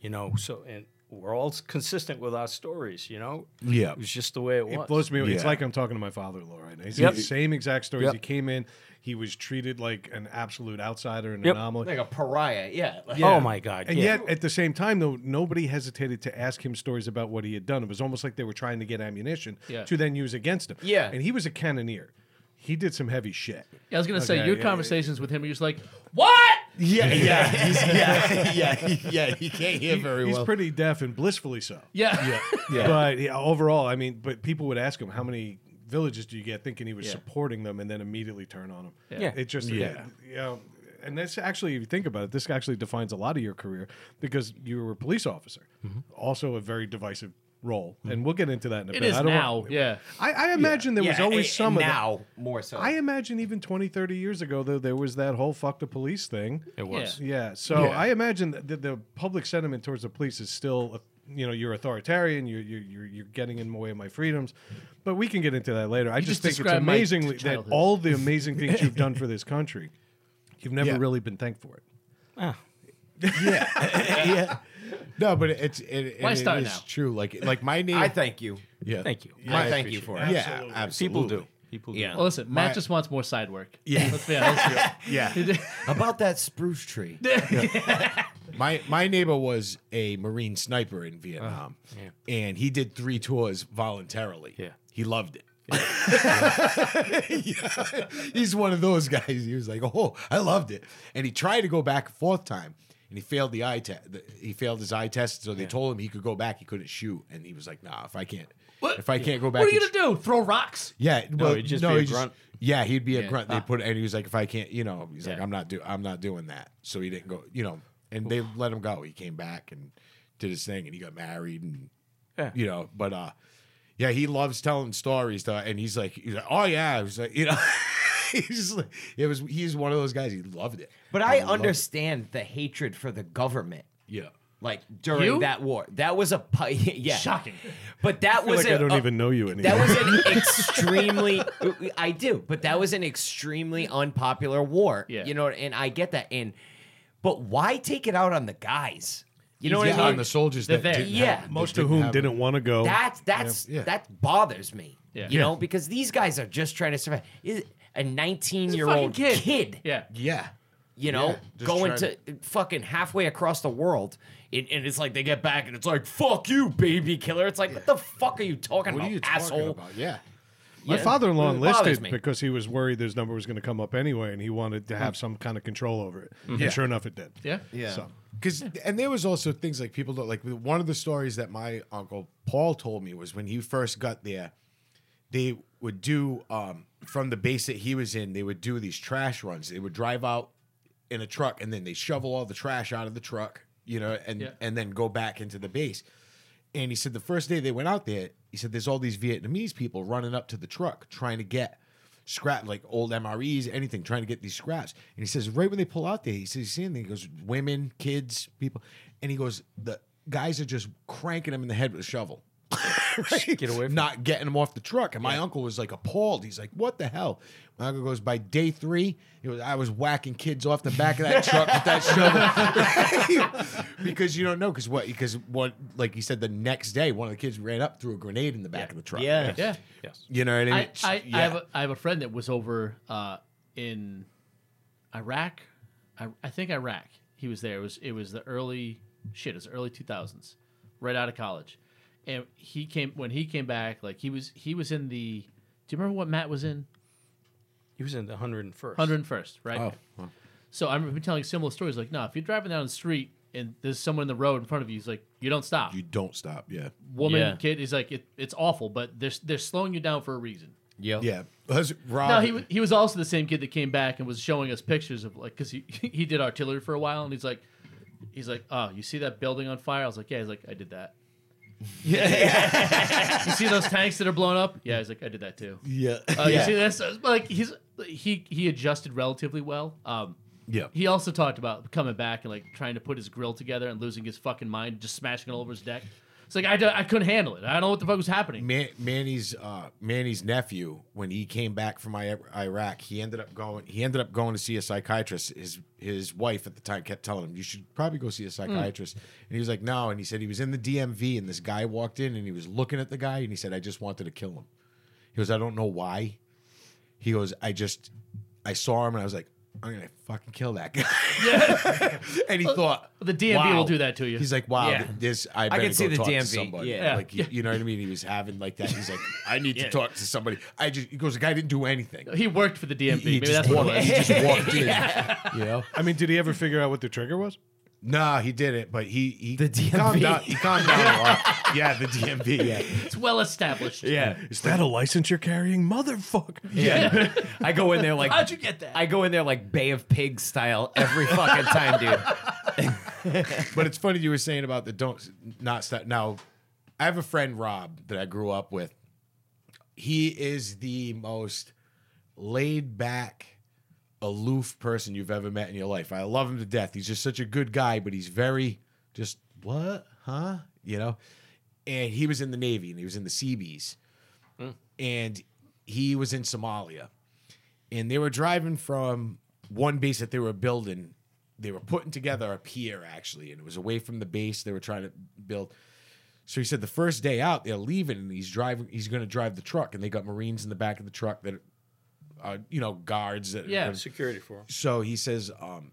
You know, so and we're all consistent with our stories. You know,
Yeah.
it was just the way it was.
It blows me away. It's like I'm talking to my father-in-law right now. He's
Yep.
the same exact stories.
Yep.
He came in, he was treated like an absolute outsider an
Yep.
anomaly.
like a pariah. Yeah. Like,
Oh my God!
And
yeah.
yet, at the same time, though, nobody hesitated to ask him stories about what he had done. It was almost like they were trying to get ammunition
Yeah.
to then use against him.
Yeah.
And he was a cannoneer. He did some heavy shit.
Yeah, I was gonna say
Okay,
your
yeah,
conversations with him, you're just like, what?
Yeah. [LAUGHS] Yeah. He's, yeah. [LAUGHS] Yeah. Yeah. He can't hear very well.
He's
well.
pretty deaf and blissfully so.
Yeah.
yeah. [LAUGHS] yeah.
But yeah, overall, I mean, but people would ask him, how many villages do you get, thinking he was
Yeah.
supporting them, and then immediately turn on them.
Yeah.
It just,
Yeah.
yeah. you know, and this actually, if you think about it, this actually defines a lot of your career because you were a police officer, mm-hmm. also a very divisive role, and we'll get into that in a
It
bit.
is
I don't
now.
Want,
Yeah.
I, I imagine there was
Yeah,
always
and-
some
and
of that.
now more so.
I imagine even 20, 30 years ago, though, there was that whole fuck the police thing.
it was.
Yeah. So
Yeah.
I imagine that the, the public sentiment towards the police is still, uh, you know, you're authoritarian. You're you're you're, you're getting in the way of my freedoms. But we can get into that later. I just,
just
think it's
described my
amazingly that
childhood.
all the amazing things you've done for [LAUGHS] this country, you've never
Yeah.
really been thanked for it.
Ah,
yeah. [LAUGHS] No, but it's it,
Why
it
start
is
now?
true. Like like my name.
I thank you.
yeah.
thank you.
I thank you for it.
Yeah. Absolutely.
People do. People do.
Yeah.
Well, listen, Matt
My-
just wants more side work.
Yeah.
Let's be honest. [LAUGHS]
Yeah.
About that spruce tree. [LAUGHS]
My my neighbor was a Marine sniper in Vietnam, uh-huh. and he did three tours voluntarily.
Yeah.
he loved it. [LAUGHS] Yeah. He's one of those guys. He was like, "Oh, I loved it," and he tried to go back a fourth time, and he failed the eye test. He failed his eye test, so they told him he could go back. He couldn't shoot, and he was like, "Nah, if I can't,
What?
if I can't go back,
What are you gonna do? Throw rocks?
yeah, well,
he'd just
no,
be a
he
grunt.
yeah, he'd be a
Yeah.
grunt. They put, and he was like, if I can't, you know, he's like, I'm not do, I'm not doing that. So he didn't go, you know, and they let him go. He came back and did his thing, and he got married, and
Yeah.
you know, but uh, yeah, he loves telling stories, though, and he's like, he's like, oh yeah, he's like, you know, [LAUGHS] [LAUGHS] he's just like, it was. He's one of those guys. He loved it.
But
He
I understand the hatred for the government.
Yeah.
Like during
You?
that war, that was a pi- [LAUGHS] yeah
Shocking.
But that
I feel
was
like
a,
I don't
a-
even know you anymore.
That was an [LAUGHS] extremely. I do, but that was an extremely unpopular war.
Yeah.
You know, and I get that. And but why take it out on the guys? You know
yeah,
what I mean?
on the soldiers
They're
that
there.
didn't
Yeah.
have- that
Most of whom
have-
didn't want to go.
That's that's
Yeah.
that bothers me.
Yeah.
You
Yeah.
know, because these guys are just trying to survive. Is a 19 year old
kid.
kid,
Yeah.
Yeah.
you know,
Yeah,
going
trying
to fucking halfway across the world. It, and it's like they get back and it's like, fuck you, baby killer. It's like, what the fuck are you talking
What
about,
are you
asshole?
about? Yeah.
My
Yeah.
father-in-law enlisted because he was worried his number was going to come up anyway, and he wanted to have some kind of control over it. And sure enough, it did.
Yeah.
Yeah.
So
Because and there was also things like people don't like one of the stories that my uncle Paul told me was when he first got there, they would do um, from the base that he was in, they would do these trash runs. They would drive out in a truck and then they shovel all the trash out of the truck, you know, and
Yeah.
and then go back into the base. And he said the first day they went out there, he said there's all these Vietnamese people running up to the truck trying to get scrap like old MREs, anything, trying to get these scraps. And he says right when they pull out there, he says he's seeing them, he goes women, kids, people, and he goes the guys are just cranking them in the head with a shovel. [LAUGHS] [LAUGHS] right?
Get away from
not getting them off the truck. And my uncle was like appalled. He's like, "What the hell?" My uncle goes, "By day three, it was, I was whacking kids off the back of that truck with that shovel." [LAUGHS] because you don't know, because what? Because what? Like he said, the next day, one of the kids ran up, threw a grenade in the back of the truck.
Yeah.
Yeah.
yes,
you know what I mean?
I, I,
yeah.
I, have a, I have a friend that was over uh, in Iraq. I, I think Iraq. He was there. It was it was the early shit. It was early two thousands, right out of college, and he came when he came back. Like he was he was in the. Do you remember what Matt was in?
he was in the hundred and first.
Hundred and first, right?
Oh, well.
So I've been telling similar stories. Like, no, if you're driving down the street and there's someone in the road in front of you, he's like, you don't stop.
you don't stop. Yeah,
Woman,
Yeah.
kid, he's like, it, it's awful, but they're they're slowing you down for a reason.
Yep.
yeah. Was Rob?
No, he wa- he was also the same kid that came back and was showing us pictures of like because he [LAUGHS] he did artillery for a while and he's like he's like oh you see that building on fire I was like yeah he's like I did that [LAUGHS] yeah. You see those tanks that are blown up? Yeah he's like I did that too.
Yeah,
uh, you see this? Like he's he he adjusted relatively well. Um
yeah.
he also talked about coming back and like trying to put his grill together and losing his fucking mind just smashing it all over his deck it's like I, d- I couldn't handle it I don't know what the fuck was happening
Man, Manny's uh, Manny's nephew, when he came back from I- Iraq, he ended up going. He ended up going to see a psychiatrist. His his wife at the time kept telling him, "You should probably go see a psychiatrist." And he was like, "No." And he said he was in the DMV, and this guy walked in, and he was looking at the guy, and he said, "I just wanted to kill him." He goes, "I don't know why." He goes, "I just I saw him, and I was like." I'm gonna fucking kill that guy. Yeah. [LAUGHS] and he thought
the DMV
wow.
will do that to you.
He's like, wow,
Yeah.
this I better
can see
go
the
talk
DMV,
somebody.
yeah.
like you, you know what I mean. He was having like that. He's like, I need to talk to somebody. I just he goes, the guy didn't do anything.
he worked for the DMV
He
maybe
just
that's what it was
he just walked in. [LAUGHS] You know?
I mean, did he ever figure out what the trigger was?
Nah, he did it, but he he,
The
he calmed
DMV.
down. He calmed down a lot. [LAUGHS] Yeah, the DMV. Yeah,
It's well established.
Yeah.
Is that a license you're carrying, motherfucker?
Yeah. [LAUGHS] I go in there like
How'd you get that?
I go in there like Bay of Pigs style every fucking time, dude. [LAUGHS]
but it's funny you were saying about the don't not stop. Now, I have a friend Rob that I grew up with. He is the most laid back, aloof person you've ever met in your life. I love him to death. He's just such a good guy, but he's very just what, huh? You know. And he was in the Navy and he was in the Seabees, hmm. and he was in Somalia, and they were driving from one base that they were building. They were putting together a pier actually, and it was away from the base they were trying to build. So he said the first day out, they're leaving, and he's driving. He's going to drive the truck, and they got Marines in the back of the truck that, are, you know, guards. That
Yeah.
gonna-
security for him.
so he says, um,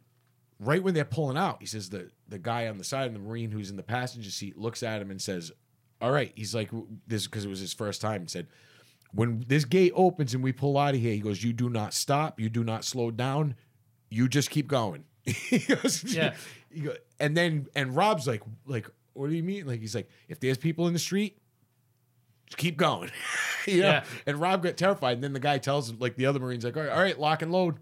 right when they're pulling out, he says the the guy on the side of the Marine who's in the passenger seat looks at him and says, "All right." He's like, "This because it was his first time." He said, "When this gate opens and we pull out of here, he goes, you do not stop, you do not slow down, you just keep going." [LAUGHS] he goes,
Yeah.
He go, and then and Rob's like, like, what do you mean? Like he's like, if there's people in the street, just keep going. [LAUGHS] you know?
Yeah.
And Rob got terrified. And then the guy tells him, like the other Marine's like, all right, all right, lock and load.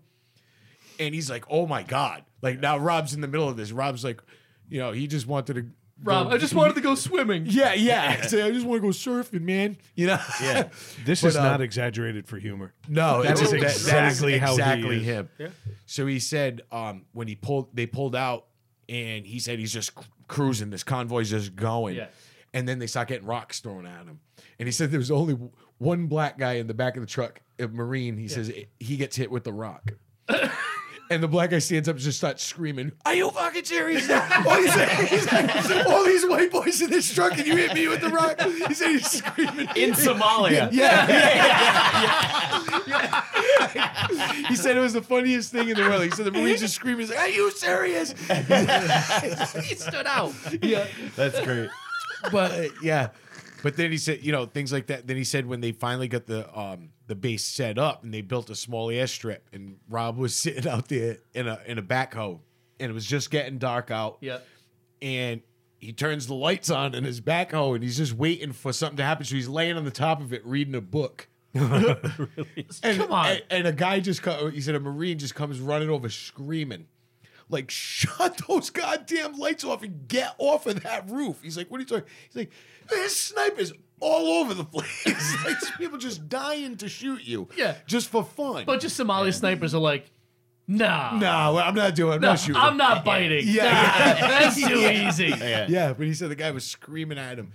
And he's like, oh my God. Like now Rob's in the middle of this. Rob's like, you know, he just wanted to
Rob, I just wanted to go swimming. [LAUGHS]
Yeah, yeah. Say, I just want to go surfing, man. You know.
Yeah. [LAUGHS]
This
But,
is
uh,
not exaggerated for humor.
No,
That
it's
is
that- that is
exactly how
exactly him. Yeah. So he said um, when he pulled, they pulled out, and he said he's just cruising. This convoy's just going,
Yeah.
And then they start getting rocks thrown at him. And he said there was only one black guy in the back of the truck, a marine. He says he gets hit with the rock. [LAUGHS] And the black guy stands up and just starts screaming, Are you fucking serious? [LAUGHS] all, he said, he's like, all these white boys in this truck and you hit me with the rock? He said he's screaming.
In Somalia.
Yeah. yeah, yeah, yeah [LAUGHS] he said it was the funniest thing in the world. He said the Marines just screaming, he's like, Are you serious?
he stood out.
yeah.
That's great.
But yeah. But then he said, you know, things like that. Then he said when they finally got the um the base set up and they built a small airstrip and Rob was [LAUGHS] sitting out there in a in a backhoe and it was just getting dark out.
Yeah.
and he turns the lights on in his backhoe and he's just waiting for something to happen. So he's laying on the top of it reading a book. [LAUGHS] And,
Come on.
And, and a guy just co- he said a marine just comes running over screaming. Like, shut those goddamn lights off and get off of that roof. He's like, what are you talking? He's like, there's snipers all over the [LAUGHS] place. [LAUGHS] like, these people just dying to shoot you.
Yeah.
Just for fun.
bunch of Somali snipers are like, nah.
no, I'm not doing I'm
No,
not shooting.
I'm not biting.
Yeah.
Nah, [LAUGHS] that's too
Yeah.
easy.
Yeah. but he said the guy was screaming at him,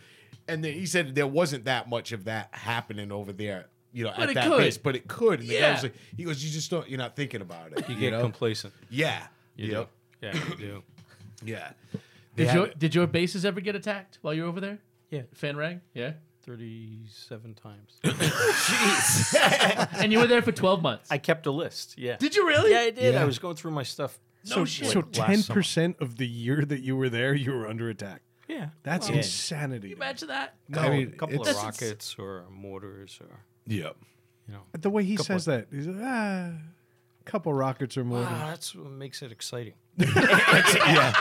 and then he said there wasn't that much of that happening over there, you know,
But
at
it
that
could.
base. But it could. And the guy
Yeah.
was like, he goes, you just don't, you're not thinking about it.
You
You,
get
know?
complacent.
yeah.
You
Yep.
do. Yeah, you do. [COUGHS]
Yeah. They
Did
had-
your did your bases ever get attacked while you were over there?
Yeah.
Phan Rang? Yeah.
37 times. [LAUGHS] [LAUGHS]
And you were there for 12 months.
I kept a list. Yeah.
did you really?
Yeah, I did.
Yeah.
I was going through my stuff.
No
so,
shit.
so
Like last
ten
summer.
percent of the year that you were there, you were under attack.
Yeah.
That's
Well,
insanity. to me.
Imagine that.
No,
I mean,
a couple of
it's-
rockets or mortars or,
Yep.
you know.
the way he
Couple
says that, he's like, ah, couple rockets or more.
Wow, that's what makes it exciting. [LAUGHS] [LAUGHS]
yeah.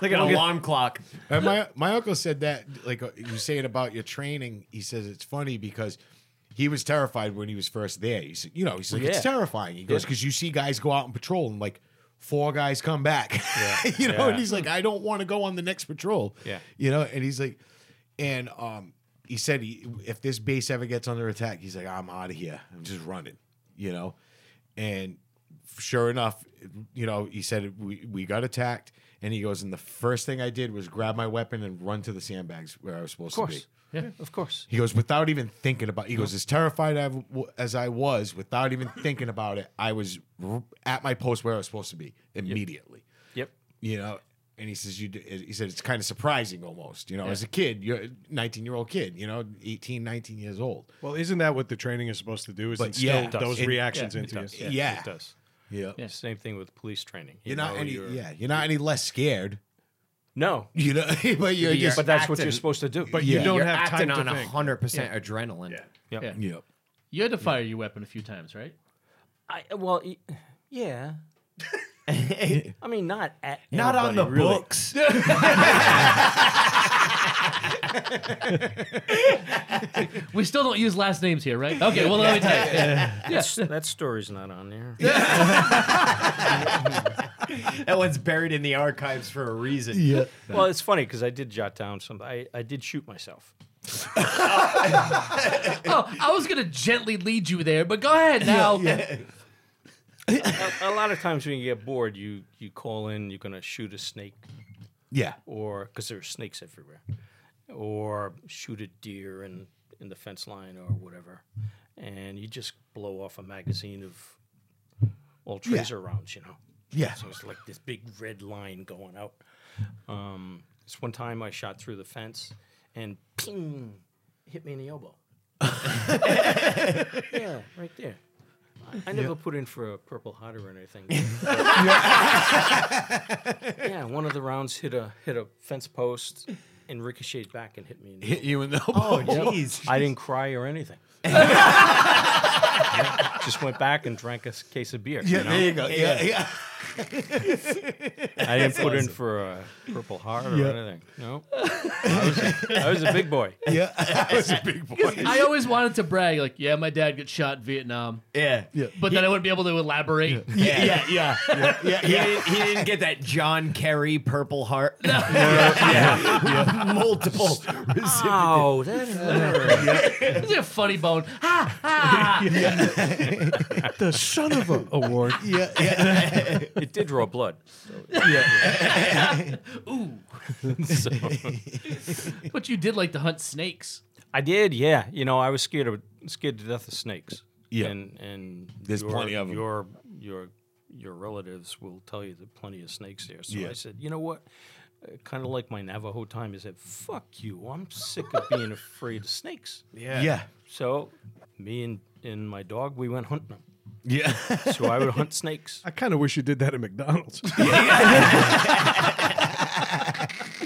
Like an alarm clock.
And my my uncle said that, like uh, you were saying about your training. He says it's funny because he was terrified when he was first there. He said, you know, he's like, it's terrifying. He goes because you see guys go out and patrol and like four guys come back. [LAUGHS] you know,
Yeah.
and he's like, I don't want to go on the next patrol.
Yeah.
you know, and he's like, and um, he said he, if this base ever gets under attack, he's like, I'm out of here. I'm just running. You know, and sure enough, you know, he said we we got attacked, and he goes, and the first thing I did was grab my weapon and run to the sandbags where I was supposed to be.
Yeah, of course.
He goes without even thinking about. He goes as terrified as I was, without even thinking about it. I was r- at my post where I was supposed to be immediately.
Yep.
You know, and he says you. He said it's kind of surprising almost. You know, as a kid, you're a 19 year old kid. You know, 18, 19 years old.
Well, isn't that what the training is supposed to do? Is
But
instill
yeah,
those
It-
reactions
Yeah,
into
does.
you?
Yeah,
Yeah.
It does.
Yeah.
Yeah.
Same thing with police training. You
You're not
know,
any.
you're-
Yeah, you're not any less scared.
No,
You know, [LAUGHS] but you're
You're
just.
but that's what you're supposed to do.
But
Yeah.
you don't
You're
have
acting
time
on
to think.
hundred percent adrenaline.
Yeah.
Yep.
Yeah.
Yep.
You had to fire your weapon a few times, right?
I, well, yeah. [LAUGHS] [LAUGHS] I mean, not at
Not on the
really.
books. [LAUGHS]
We still don't use last names here, right? Okay, well, let me tell you. Yeah.
That's, that story's not on there. [LAUGHS]
that one's buried in the archives for a reason.
Yeah.
Well, it's funny because I did jot down something. I, I did shoot myself.
Oh, I was going to gently lead you there, but go ahead now.
A, [LAUGHS] a lot of times when you get bored, you you call in. You're gonna shoot a snake,
Yeah.
or because there are snakes everywhere, or shoot a deer in in the fence line or whatever, and you just blow off a magazine of all tracer rounds. You know.
Yeah.
So it's like this big red line going out. Um, this one time I shot through the fence and ping, hit me in the elbow. [LAUGHS] yeah, right there. I, I never put in for a Purple Heart or anything. [LAUGHS] but- yeah, one of the rounds hit a hit a fence post and ricocheted back and hit me. In the
Hit you in the elbow. [LAUGHS]
Oh,
elbow.
jeez.
I didn't cry or anything. [LAUGHS] Yeah, just went back and drank a case of beer.
Yeah,
you know?
there you go. Yeah, yeah.
I didn't put in for a Purple Heart or anything. No, I was, a, I was a big boy.
Yeah, [LAUGHS] I was a big boy. [LAUGHS]
I always wanted to brag, like, yeah, my dad got shot in Vietnam,
Yeah.
Yeah.
but then I wouldn't be able to elaborate.
Yeah.
Yeah, yeah, yeah, yeah.
He, didn't, he didn't get that John Kerry Purple Heart. [LAUGHS] yeah. Multiple oh, recipients.
Oh, that hurt.
It's a funny bone. Ha ha.
the son of a award.
yeah, yeah. [LAUGHS]
It did draw blood. [LAUGHS] [LAUGHS] So-
But you did like to hunt snakes.
I did, yeah. You know, I was scared of scared to death of snakes.
Yeah.
and and
There's
your,
plenty of 'em.
Your your your relatives will tell you that plenty of snakes there. So
Yeah.
I said, you know what? Uh, kind of like my Navajo time, I said, "Fuck you! I'm sick of being afraid of snakes."
Yeah.
yeah,
So, me and, and my dog, we went hunting them.
Yeah. [LAUGHS]
So I would hunt [LAUGHS] snakes.
I kind of wish you did that at McDonald's. [LAUGHS]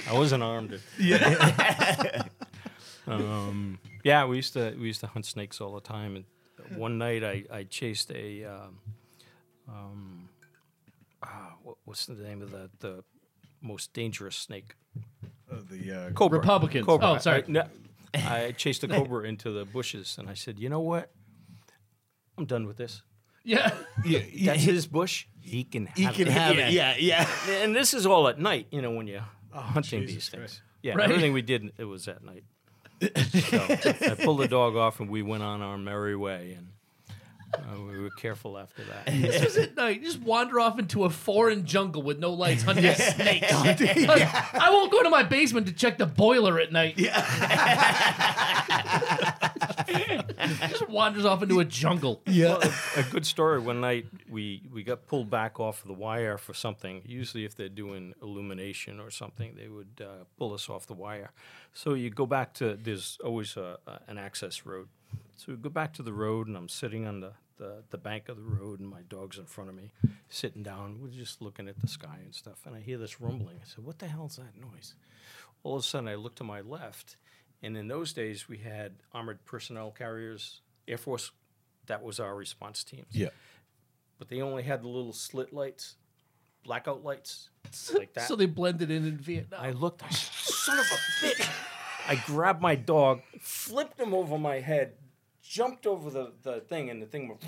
I wasn't armed. Yeah. um, yeah, we used to we used to hunt snakes all the time. And one night I, I chased a um, um, ah, what, what's the name of the the most dangerous snake?
Uh, the uh,
Cobra.
Republicans.
Cobra.
Oh, sorry.
I, no, I chased a cobra into the bushes, and I said, "You know what? I'm done with this.
Yeah.
yeah, [LAUGHS] yeah.
That's his bush. He can have
He can
it.
have it. Yeah, yeah. [LAUGHS]
And this is all at night, you know, when you're hunting
Jesus
these things.
Christ.
Yeah,
Right.
everything we did, it was at night. so I pulled the dog off, and we went on our merry way, and uh, we were careful after that. [LAUGHS]
This was at night. You just wander off into a foreign jungle with no lights hunting snakes. Like, I won't go to my basement to check the boiler at night. Just wanders off into a jungle.
Well, a, a good story. One night we we got pulled back off the wire for something. Usually, if they're doing illumination or something, they would uh, pull us off the wire. So you go back to there's always a, a, an access road. So we go back to the road, and I'm sitting on the, the the bank of the road, and my dog's in front of me, sitting down. We're just looking at the sky and stuff, and I hear this rumbling. I said, "What the hell's that noise?" All of a sudden, I look to my left, and in those days we had armored personnel carriers, Air Force. That was our response teams
Yeah.
but they only had the little slit lights, blackout lights, like that.
So they blended in in Vietnam.
I looked, I son of a bitch. I grabbed my dog, flipped him over my head, jumped over the, the thing, and the thing went,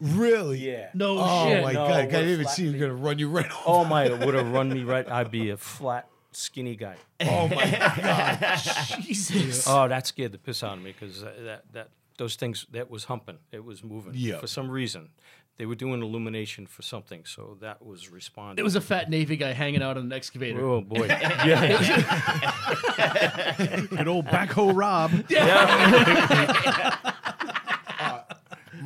Really?
yeah.
no shit.
Oh
shit.
my
No,
god! I
what
didn't even see you
knee.
gonna run you right off.
Oh my, it would have run me right. I'd be a flat, skinny guy.
Oh my! [LAUGHS]
God, Jesus.
Oh, that scared the piss out of me because that, that, those things, that was humping. It was moving.
Yeah.
For some reason. They were doing illumination for something, so that was responding.
It was a fat Navy guy hanging out on an excavator.
Oh boy! [LAUGHS] yeah,
good old backhoe Rob. [LAUGHS]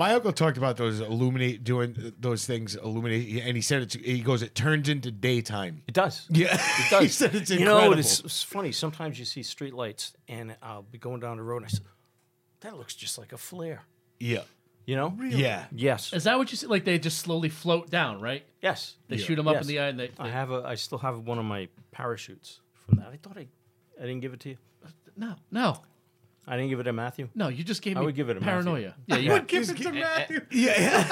My uncle talked about those illuminate doing those things illuminate, and he said it's. He goes, it turns into daytime.
it does.
Yeah,
It [LAUGHS] does.
he said it's
You
incredible.
know, it's, it's funny. Sometimes you see street lights, and uh, I'll be going down the road, and I say, "That looks just like a flare."
yeah,
You know?
yeah.
Yes.
Is that what you see? Like they just slowly float down, right?
Yes.
They shoot them up
Yes.
in the eye and they.
I have a. I still have one of my parachutes from that. I thought I, I didn't give it to you.
Uh, no, no,
I didn't give it to Matthew.
no. You just gave
I
me
would give it a Matthew.
paranoia. Yeah, you would
Give it to Matthew. [LAUGHS] Yeah.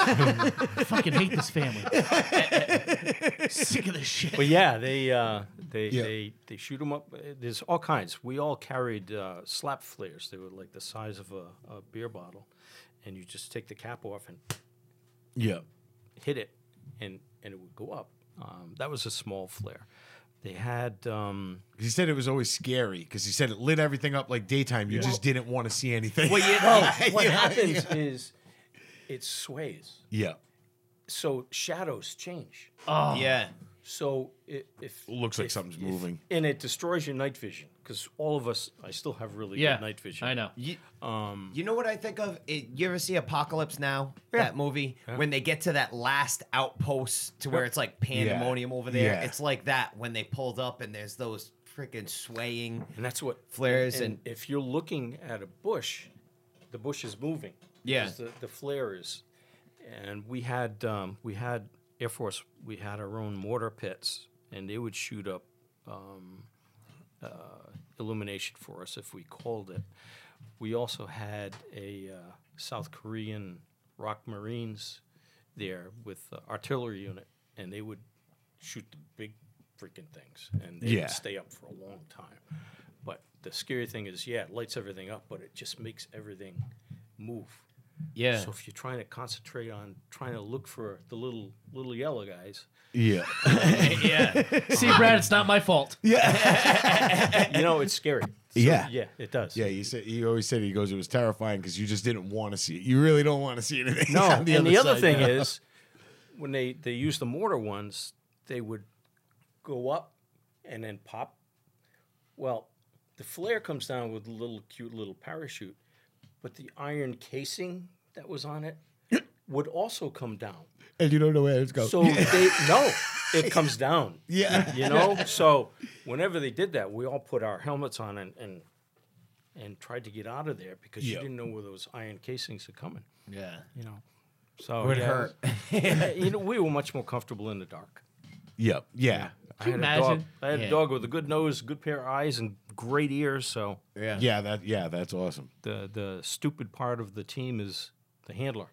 I fucking hate this family. [LAUGHS] Sick of this shit.
But yeah, they uh, they
Yeah.
they they shoot them up. Uh, There's all kinds. We all carried uh, slap flares. They were like the size of a, a beer bottle, and you just take the cap off and
Yeah.
hit it, and and it would go up. Um, that was a small flare. They had um,
He said it was always scary because he said it lit everything up like daytime. You just didn't want to see anything.
well, you [LAUGHS] know, what
Yeah,
happens is it sways,
yeah.
so shadows change.
Oh,
Yeah.
So i if
Looks like
if-
something's
if-
moving.
and it destroys your night vision because all of us, I still have really
yeah.
good night vision.
I know.
You,
Um,
you know what I think of? It, you ever see Apocalypse Now? Yeah. That movie when they get to that last outpost to where it's like pandemonium over there.
Yeah.
It's like that when they pulled up and there's those freaking swaying.
and that's what
Flares
And,
and-
if you're looking at a bush, the bush is moving.
Yeah.
because The, the flare is, and we had um, we had Air Force. We had our own mortar pits, and they would shoot up um, uh, illumination for us if we called it. We also had a uh, South Korean ROK Marines there with uh, artillery unit, and they would shoot the big freaking things, and they
Yeah.
would stay up for a long time. But the scary thing is, yeah, it lights everything up, but it just makes everything move.
Yeah.
So if you're trying to concentrate on trying to look for the little little yellow guys,
Yeah. [LAUGHS]
yeah. See, Brad, it's not my fault. Yeah. [LAUGHS]
you know it's scary. So,
Yeah.
yeah, it does.
Yeah, you said he always said he goes it was terrifying because you just didn't want to see it. You really don't want to see anything.
No,
on the
and
other
the other
side,
thing
you know?
is, when they they use the mortar ones, they would go up and then pop. Well, the flare comes down with a little cute little parachute, but the iron casing that was on it would also come down.
and you don't know where it's going.
So they no, it comes [LAUGHS] down.
yeah,
You know, so whenever they did that, we all put our helmets on and and, and tried to get out of there because
Yeah.
you didn't know where those iron casings are coming.
Yeah.
You know, so
Would
yeah,
hurt. [LAUGHS]
you know, we were much more comfortable in the dark.
yeah, yeah,
I had a dog.
imagine?
I had
Yeah.
a dog with a good nose, good pair of eyes, and great ears. So
Yeah.
yeah. That yeah, that's awesome.
the the stupid part of the team is the handler.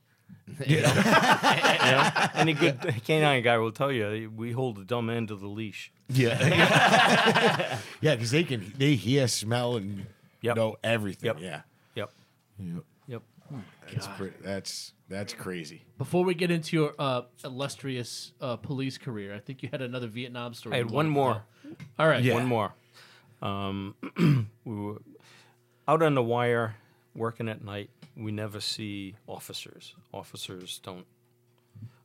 [LAUGHS] You know? [LAUGHS] [LAUGHS] Any good canine guy will tell you we hold the dumb end of the leash.
Yeah, yeah, because they can they hear, smell, and
Yep.
know everything.
Yep.
Yeah,
Yep.
Yep.
Yep.
that's pretty, that's that's crazy.
Before we get into your uh, illustrious uh, police career, I think you had another Vietnam story.
I had one more.
All right.
Yeah.
One more. Um, [CLEARS THROAT] we were out on the wire working at night. We never see officers. Officers don't,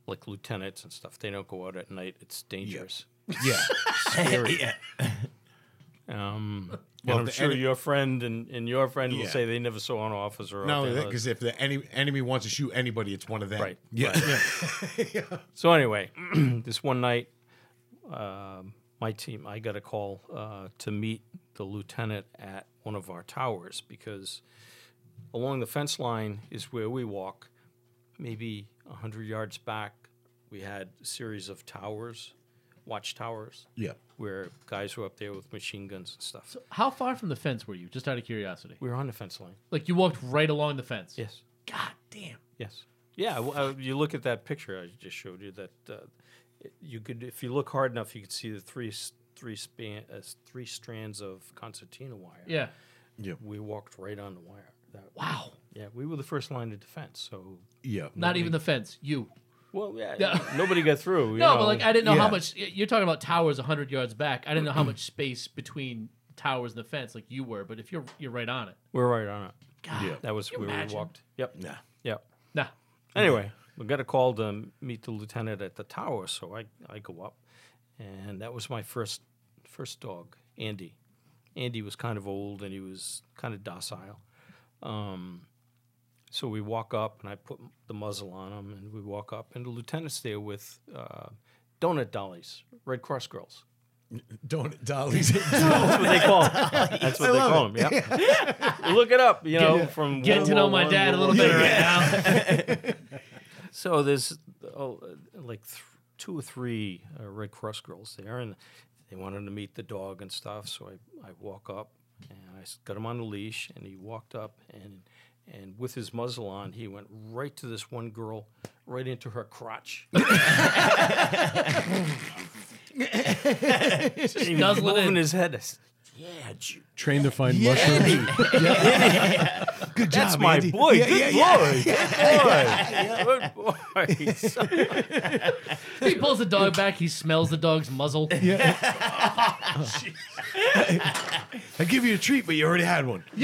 like lieutenants and stuff, they don't go out at night. It's dangerous.
Yeah, [LAUGHS]
Scary. [LAUGHS] Um,
Well,
and I'm sure
ene-
your friend and, and your friend will
Yeah.
say they never saw an officer. out
no,
there.
because if the any, enemy wants to shoot anybody, it's one of them.
Right.
Yeah, [LAUGHS]
So anyway, [CLEARS THROAT] this one night, um, my team, I got a call uh, to meet the lieutenant at one of our towers because along the fence line is where we walk. Maybe hundred yards back, we had a series of towers, watchtowers,
yeah.
where guys were up there with machine guns and stuff.
So How far from the fence were you? Just out of curiosity.
we were on the fence line.
Like you walked right along the fence.
Yes.
God damn.
Yes. Yeah. w- uh, you look at that picture I just showed you. That uh, you could, if you look hard enough, you could see the three three span uh, three strands of concertina wire.
Yeah. Yeah.
We walked right on the wire. That,
Wow.
Yeah, we were the first line of defense. So,
Yeah.
Not even the fence. You.
well, yeah,
Yeah.
nobody got through. [LAUGHS] You
No,
know.
but like I didn't know how much you're talking about towers 100 yards back. I didn't know how much space between towers and the fence like you were, but if you're you're right on it.
we're right on it.
God.
Yeah.
That was
Can you
where
imagine?
we walked. Yep.
Nah.
Yep.
Nah.
Anyway, we got a call to meet the lieutenant at the tower, so I, I go up, and that was my first first dog, Andy. Andy was kind of old and he was kind of docile. Um, so we walk up, and I put the muzzle on him, and we walk up, and the lieutenant's there with uh, donut dollies, Red Cross girls.
Donut dollies. [LAUGHS]
That's what they call them. That's what they call them. Yeah. [LAUGHS] Look it up. You know, from
Getting to know my
One,
dad a little bit
II.
right now. [LAUGHS]
So there's oh, uh, like th- two or three uh, Red Cross girls there, and they wanted to meet the dog and stuff. So I, I walk up and I got him on the leash, and he walked up and and with his muzzle on, he went right to this one girl, right into her crotch. He was
Guzzling
moving
in.
his head. I said, yeah, Ju-
Trained to find mushrooms.
Good
that's
job,
my
Andy.
boy.
Yeah,
Good
yeah,
boy. Good boy. Good boy.
he pulls the dog back. He smells the dog's muzzle. [LAUGHS] [LAUGHS]
I give you a treat, but you already had one.
He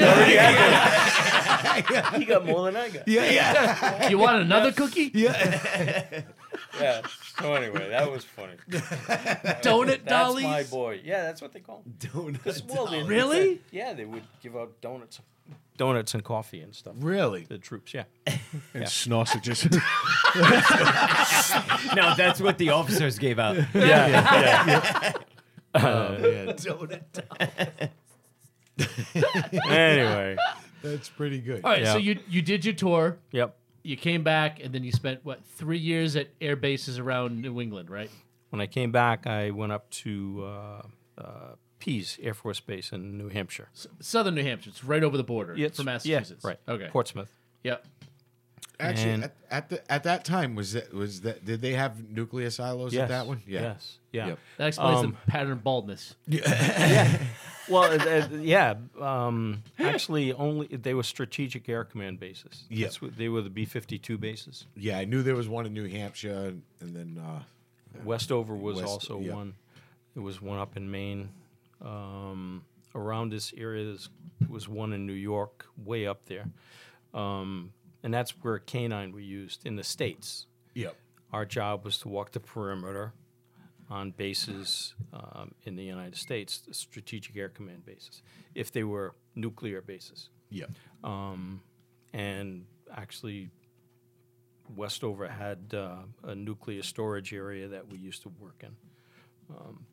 got more than I got.
Yeah, yeah,
You want another cookie?
yeah. [LAUGHS]
Yeah. So anyway, that was funny.
Donut
That's
dollies.
my boy. Yeah, that's what they call them.
Donut.
Well, they-
Really?
Yeah, they would give out donuts, donuts and coffee and stuff.
Really?
The troops, yeah.
and sausages.
No, that's what the officers gave out.
Yeah, yeah.
Oh, yeah. [LAUGHS] Donut. [LAUGHS]
Anyway,
That's pretty good.
All right. So you you did your tour.
yep.
You came back, and then you spent what three years at air bases around New England, right?
When I came back, I went up to uh, uh, Pease Air Force Base in New Hampshire.
Southern New Hampshire. It's right over the border
Yeah, it's-
from
yeah,
Massachusetts.
right.
Okay.
Portsmouth.
Yep.
Yeah.
Actually,
And-
at, at the at that time was that was that did they have nuclear silos at that one?
Yes. Yeah.
Yep.
That explains
Um,
the pattern baldness.
Yeah, [LAUGHS] [LAUGHS] Well, uh, yeah. Um, actually, only they were strategic air command bases.
Yeah.
They were the B fifty two bases.
Yeah, I knew there was one in New Hampshire, and, and then uh,
Westover was
West-
also
yeah.
one. There was one up in Maine. Um, around this area, there's was one in New York, way up there. Um, and that's where canine were used in the states.
yep,
Our job was to walk the perimeter on bases um, in the United States, strategic air command bases, if they were nuclear bases.
yep,
And actually, Westover had uh, a nuclear storage area that we used to work in. Um,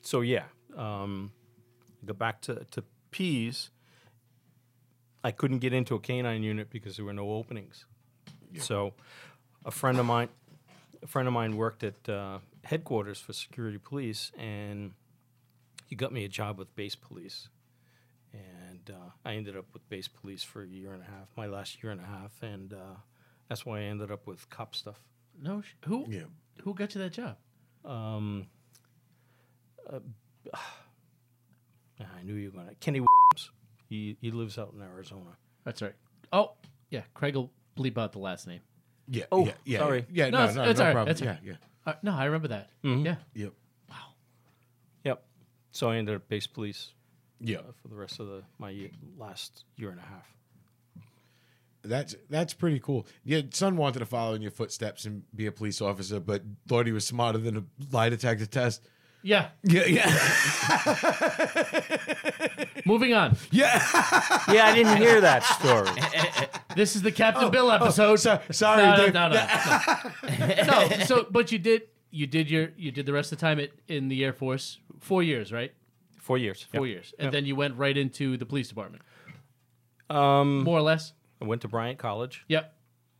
so yeah, um, go back to to Pease. I couldn't get into a canine unit because there were no openings. So, a friend of mine, a friend of mine worked at uh, headquarters for security police, and he got me a job with base police. And uh, I ended up with base police for a year and a half, my last year and a half, and uh, that's why I ended up with cop stuff.
No, sh- who
yeah.
who got you that job?
Um, [SIGHS] I knew you were gonna Kenny Williams. He he lives out in Arizona.
That's right. Oh, yeah. Craig will bleep out the last name.
Yeah.
Oh,
yeah, yeah,
sorry.
Yeah,
No,
no,
it's-
no,
it's
no
all right,
problem.
it's
yeah,
right.
yeah.
Uh, no, I remember that.
Mm-hmm.
Yeah.
Yep. Wow.
Yep. So I ended up base police
Yeah.
uh, for the rest of the my ye- last year and a half.
That's that's pretty cool. Your son wanted to follow in your footsteps and be a police officer, but thought he was smarter than a lie detector test.
Yeah.
Yeah, yeah, [LAUGHS]
Moving on.
Yeah, yeah, I didn't hear that story. [LAUGHS]
This is the Captain Bill episode.
so- sorry,
No, no, no, no, no. [LAUGHS] No, So, but you did you did your you did the rest of the time at, in the Air Force four years, right?
Four years.
Four years, and then you went right into the police department,
Um,
more or less.
I went to Bryant College
Yep.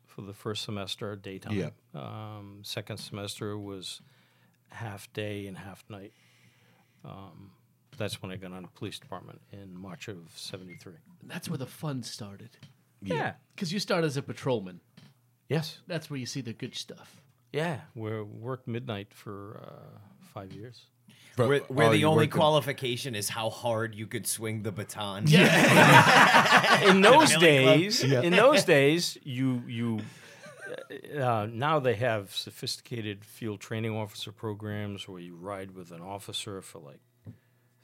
for the first semester, daytime.
Yeah.
Um, second semester was half day and half night. Um, that's when I got on the police department in March of '73.
That's where the fun started.
Yeah.
Because you start as a patrolman.
Yes.
That's where you see the good stuff.
Yeah. We worked midnight for uh, five years.
Where, where
Oh,
the
you
only
worked in-
qualification is how hard you could swing the baton. Yeah. [LAUGHS]
in those
Billy Club.
days, in those days, you you uh, now they have sophisticated field training officer programs where you ride with an officer for like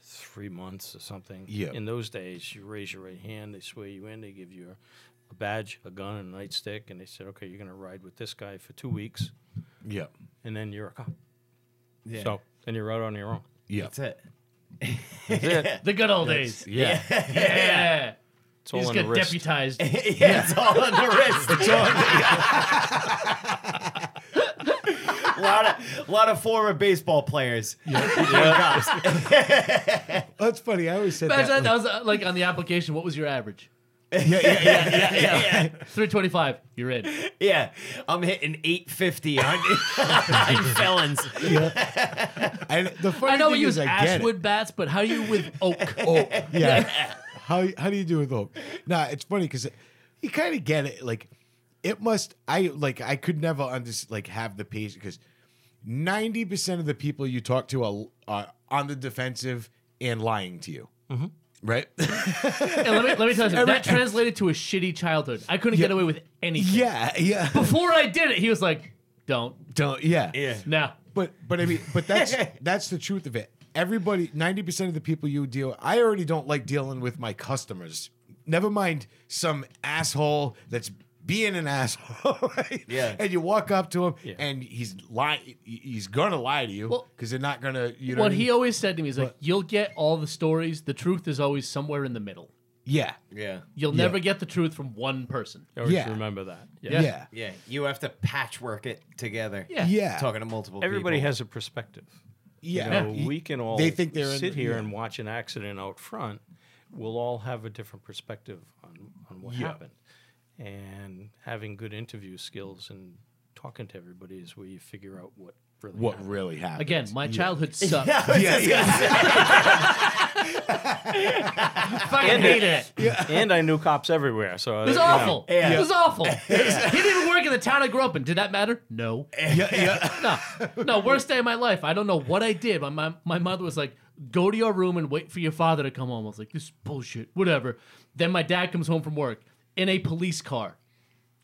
three months or something.
Yeah.
In those days, you raise your right hand, they swear you in, they give you a, a badge, a gun, and a nightstick, and they said, okay, you're going to ride with this guy for two weeks,
yeah,
and then you're a cop.
Yeah.
So then you're out on your own.
yeah.
That's it.
That's it. [LAUGHS]
The good old days.
Yeah. [LAUGHS]
Yeah.
It's
You
all
just
on
get
the wrist.
deputized. [LAUGHS]
yeah, it's all on the wrist. It's a [LAUGHS] [LAUGHS] lot of lot of former baseball players.
That's funny. I always said
Imagine that,
that.
that was uh, like on the application. What was your average?
yeah, yeah, yeah, yeah.
Three twenty-five. You're in.
Yeah, I'm hitting 850 on, on felons.
And the funny
I know
thing
we
is,
use
I get it.
Ashwood bats, but how do you with oak?
Oh, yeah. How how do you do with hope? [LAUGHS] Nah, it's funny because you kind of get it. Like it must. I like. I could never under like have the patience because ninety percent of the people you talk to are, are on the defensive and lying to you. Mm-hmm. Right? [LAUGHS]
And let me let me tell you something. [LAUGHS] That translated to a shitty childhood. I couldn't get away with anything.
yeah, yeah.
Before I did it, he was like, "Don't."
Don't. Yeah.
Yeah.
Nah.
But but I mean, but that's that's the truth of it. Everybody, ninety percent of the people you deal, I already don't like dealing with my customers. Never mind some asshole that's being an asshole. [LAUGHS] Right?
Yeah.
And you walk up to him,
Yeah.
and he's lying. He's gonna lie to you
Well,
because they're not gonna. You know.
What
I
he
mean?
always said to me is like, "You'll get all the stories. The truth is always somewhere in the middle.
Yeah.
Yeah,
You'll
Yeah.
never get the truth from one person."
Always
Yeah.
remember that.
Yeah.
Yeah.
yeah. You have to patchwork it together.
Yeah.
Yeah.
talking to multiple. People.
Everybody
people.
has a perspective.
Yeah.
You know, we can all
They think they're in
sit
the-
here
yeah.
and watch an accident out front. We'll all have a different perspective on, on what
Yeah.
happened. And having good interview skills and talking to everybody is where you figure out what really
what
happened.
really happened.
Again, my childhood [LAUGHS] sucked.
Yeah, I was just [LAUGHS]
fucking uh, hated it.
and I knew cops everywhere. So
It was awful.
Yeah.
It was awful. [LAUGHS] he didn't even work in the town I grew up in. Did that matter? No.
yeah, yeah.
No. No, worst day of my life. I don't know what I did. But my, my mother was like, go to your room and wait for your father to come home. I was like, this is bullshit. Whatever. Then my dad comes home from work in a police car.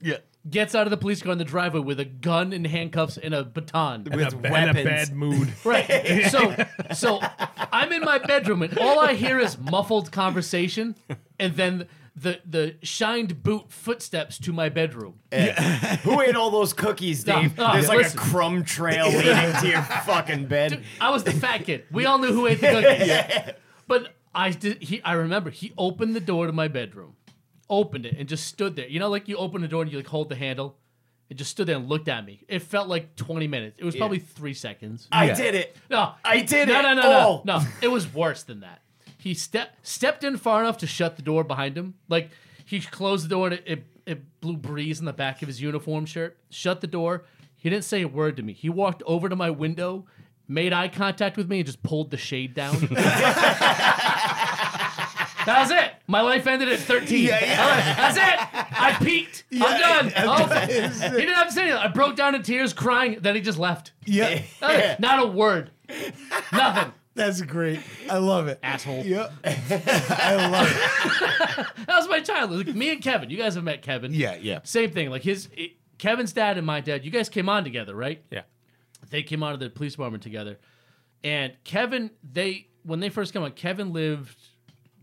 yeah.
Gets out of the police car in the driveway with a gun and handcuffs and a baton.
With
In a, in a bad mood. [LAUGHS]
Right. So so I'm in my bedroom and all I hear is muffled conversation and then the the shined boot footsteps to my bedroom. Eh.
Who ate all those cookies, Dave?
no,
There's like
listen.
a crumb trail [LAUGHS] leading to your fucking bed.
I was the fat kid. We all knew who ate the [LAUGHS] cookies. But I did he I remember he opened the door to my bedroom. Opened it and just stood there. You know like you open the door and you like hold the handle. It just stood there and looked at me. It felt like 20 minutes. It was probably 3 seconds.
I
Yeah.
did it.
No,
I did
no,
it.
No, no,
Oh.
no, no. It was worse than that. He stepped stepped in far enough to shut the door behind him. Like he closed the door and it, it, it blew breeze in the back of his uniform shirt. Shut the door. He didn't say a word to me. He walked over to my window, made eye contact with me, and just pulled the shade down. [LAUGHS] that was it. My life ended at 13. Yeah, yeah. That's it. I peaked. I'm done. Oh, he didn't have to say anything. I broke down in tears, crying. Then he just left.
Yeah.
Nothing. Not a word. Nothing. [LAUGHS]
That's great. I love it.
Asshole.
Yep. [LAUGHS] I love it. [LAUGHS]
That was my childhood. Like, me and Kevin. You guys have met Kevin.
Yeah, yeah.
Same thing. Like his it- Kevin's dad and my dad. You guys came on together, right?
Yeah.
They came out of the police department together. And Kevin, they when they first came on, Kevin lived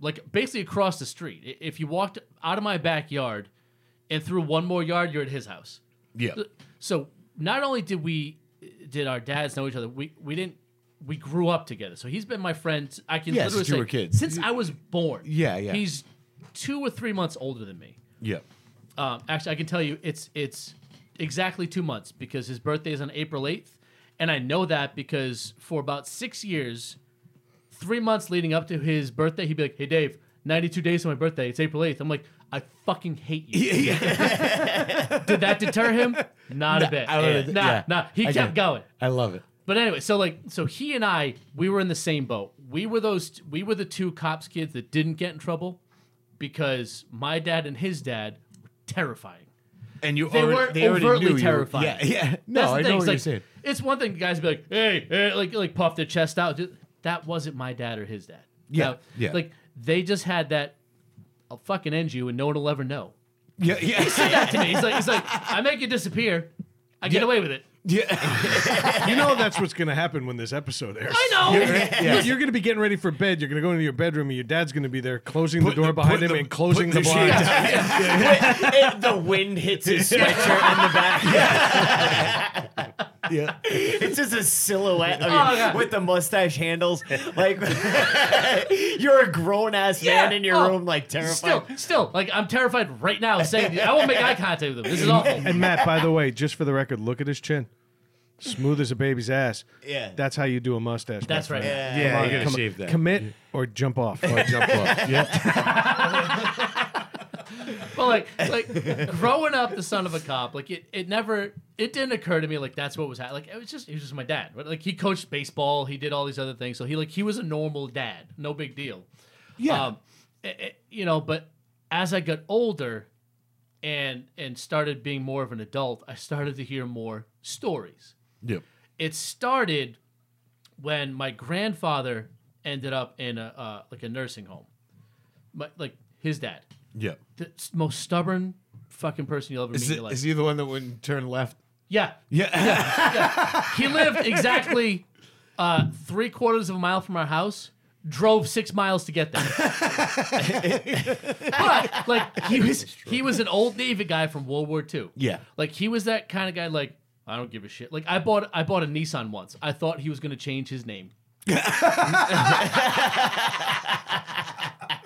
like basically across the street. If you walked out of my backyard and through one more yard, you're at his house.
Yeah.
So not only did we did our dads know each other, we we didn't we grew up together. So he's been my friend. I can
Yeah,
literally
since you
say
were kids.
since I was born.
Yeah, yeah.
He's two or three months older than me.
Yeah.
Um, actually, I can tell you it's it's exactly two months because his birthday is on April eighth, and I know that because for about six years, three months leading up to his birthday, he'd be like, "Hey, Dave, ninety-two days to my birthday. It's April eighth. I'm like, "I fucking hate you." [LAUGHS] Did that deter him? Not a bit.
I would've-
nah,
yeah.
nah. He
I
kept going.
I love it.
But anyway, so like, so he and I, we were in the same boat. We were those, we were the two cops kids that didn't get in trouble because my dad and his dad were terrifying.
And you
They
already, they already
overtly
knew you were-
terrifying.
Yeah, yeah. No,
That's the
I
thing.
know
It's
what you're
like,
saying.
it's one thing guys be like, hey, hey, like like puff their chest out. Just- That wasn't my dad or his dad.
Yeah,
Now,
yeah.
Like they just had that. I'll fucking end you, and no one will ever know.
Yeah, yeah.
Said that to me. He's like, he's like, I make you disappear. I get
Yeah.
away with it.
yeah. [LAUGHS]
You know that's what's going to happen when this episode airs.
I know.
You're, you're going to be getting ready for bed. You're going to go into your bedroom, and your dad's going to be there closing the door
the-
behind him
the-
and closing the
the
blinds.
shades
It- eh, the wind hits his sweatshirt in the back. [LAUGHS]
yeah. [LAUGHS]
It's just a silhouette of
Oh,
you with the mustache handles. Like [LAUGHS] you're a grown ass man in your
Oh,
room, like terrified.
Still, still, like I'm terrified right now saying I won't make eye contact with him. This is [LAUGHS] awful.
And Matt, by the way, just for the record, look at his chin. Smooth as a baby's ass.
Yeah.
That's how you do a mustache.
That's right.
friend.
Yeah.
Yeah,
Come
you gotta
come
shave that.
Commit or jump off.
Or jump off. Yeah.
But like, like growing up, the son of a cop, like it, it never, it didn't occur to me like that's what was happening. Like it was just, he was just my dad. But like he coached baseball, he did all these other things, so he like he was a normal dad, no big deal.
Yeah.
Um, it- it- you know, but as I got older, and and started being more of an adult, I started to hear more stories.
Yep.
it started when my grandfather ended up in a uh, like a nursing home. My, like his dad,
Yep.
the most stubborn fucking person you'll ever meet
Is,
in
it,
your life.
is he the one that wouldn't turn left?
yeah,
Yeah.
he lived exactly uh, three quarters of a mile from our house. Drove six miles to get there. [LAUGHS] but like he was, he was an old Navy guy from World War II.
Yeah.
Like he was that kind of guy. Like I don't give a shit. Like I bought I bought a Nissan once. I thought he was gonna change his name. [LAUGHS] [LAUGHS]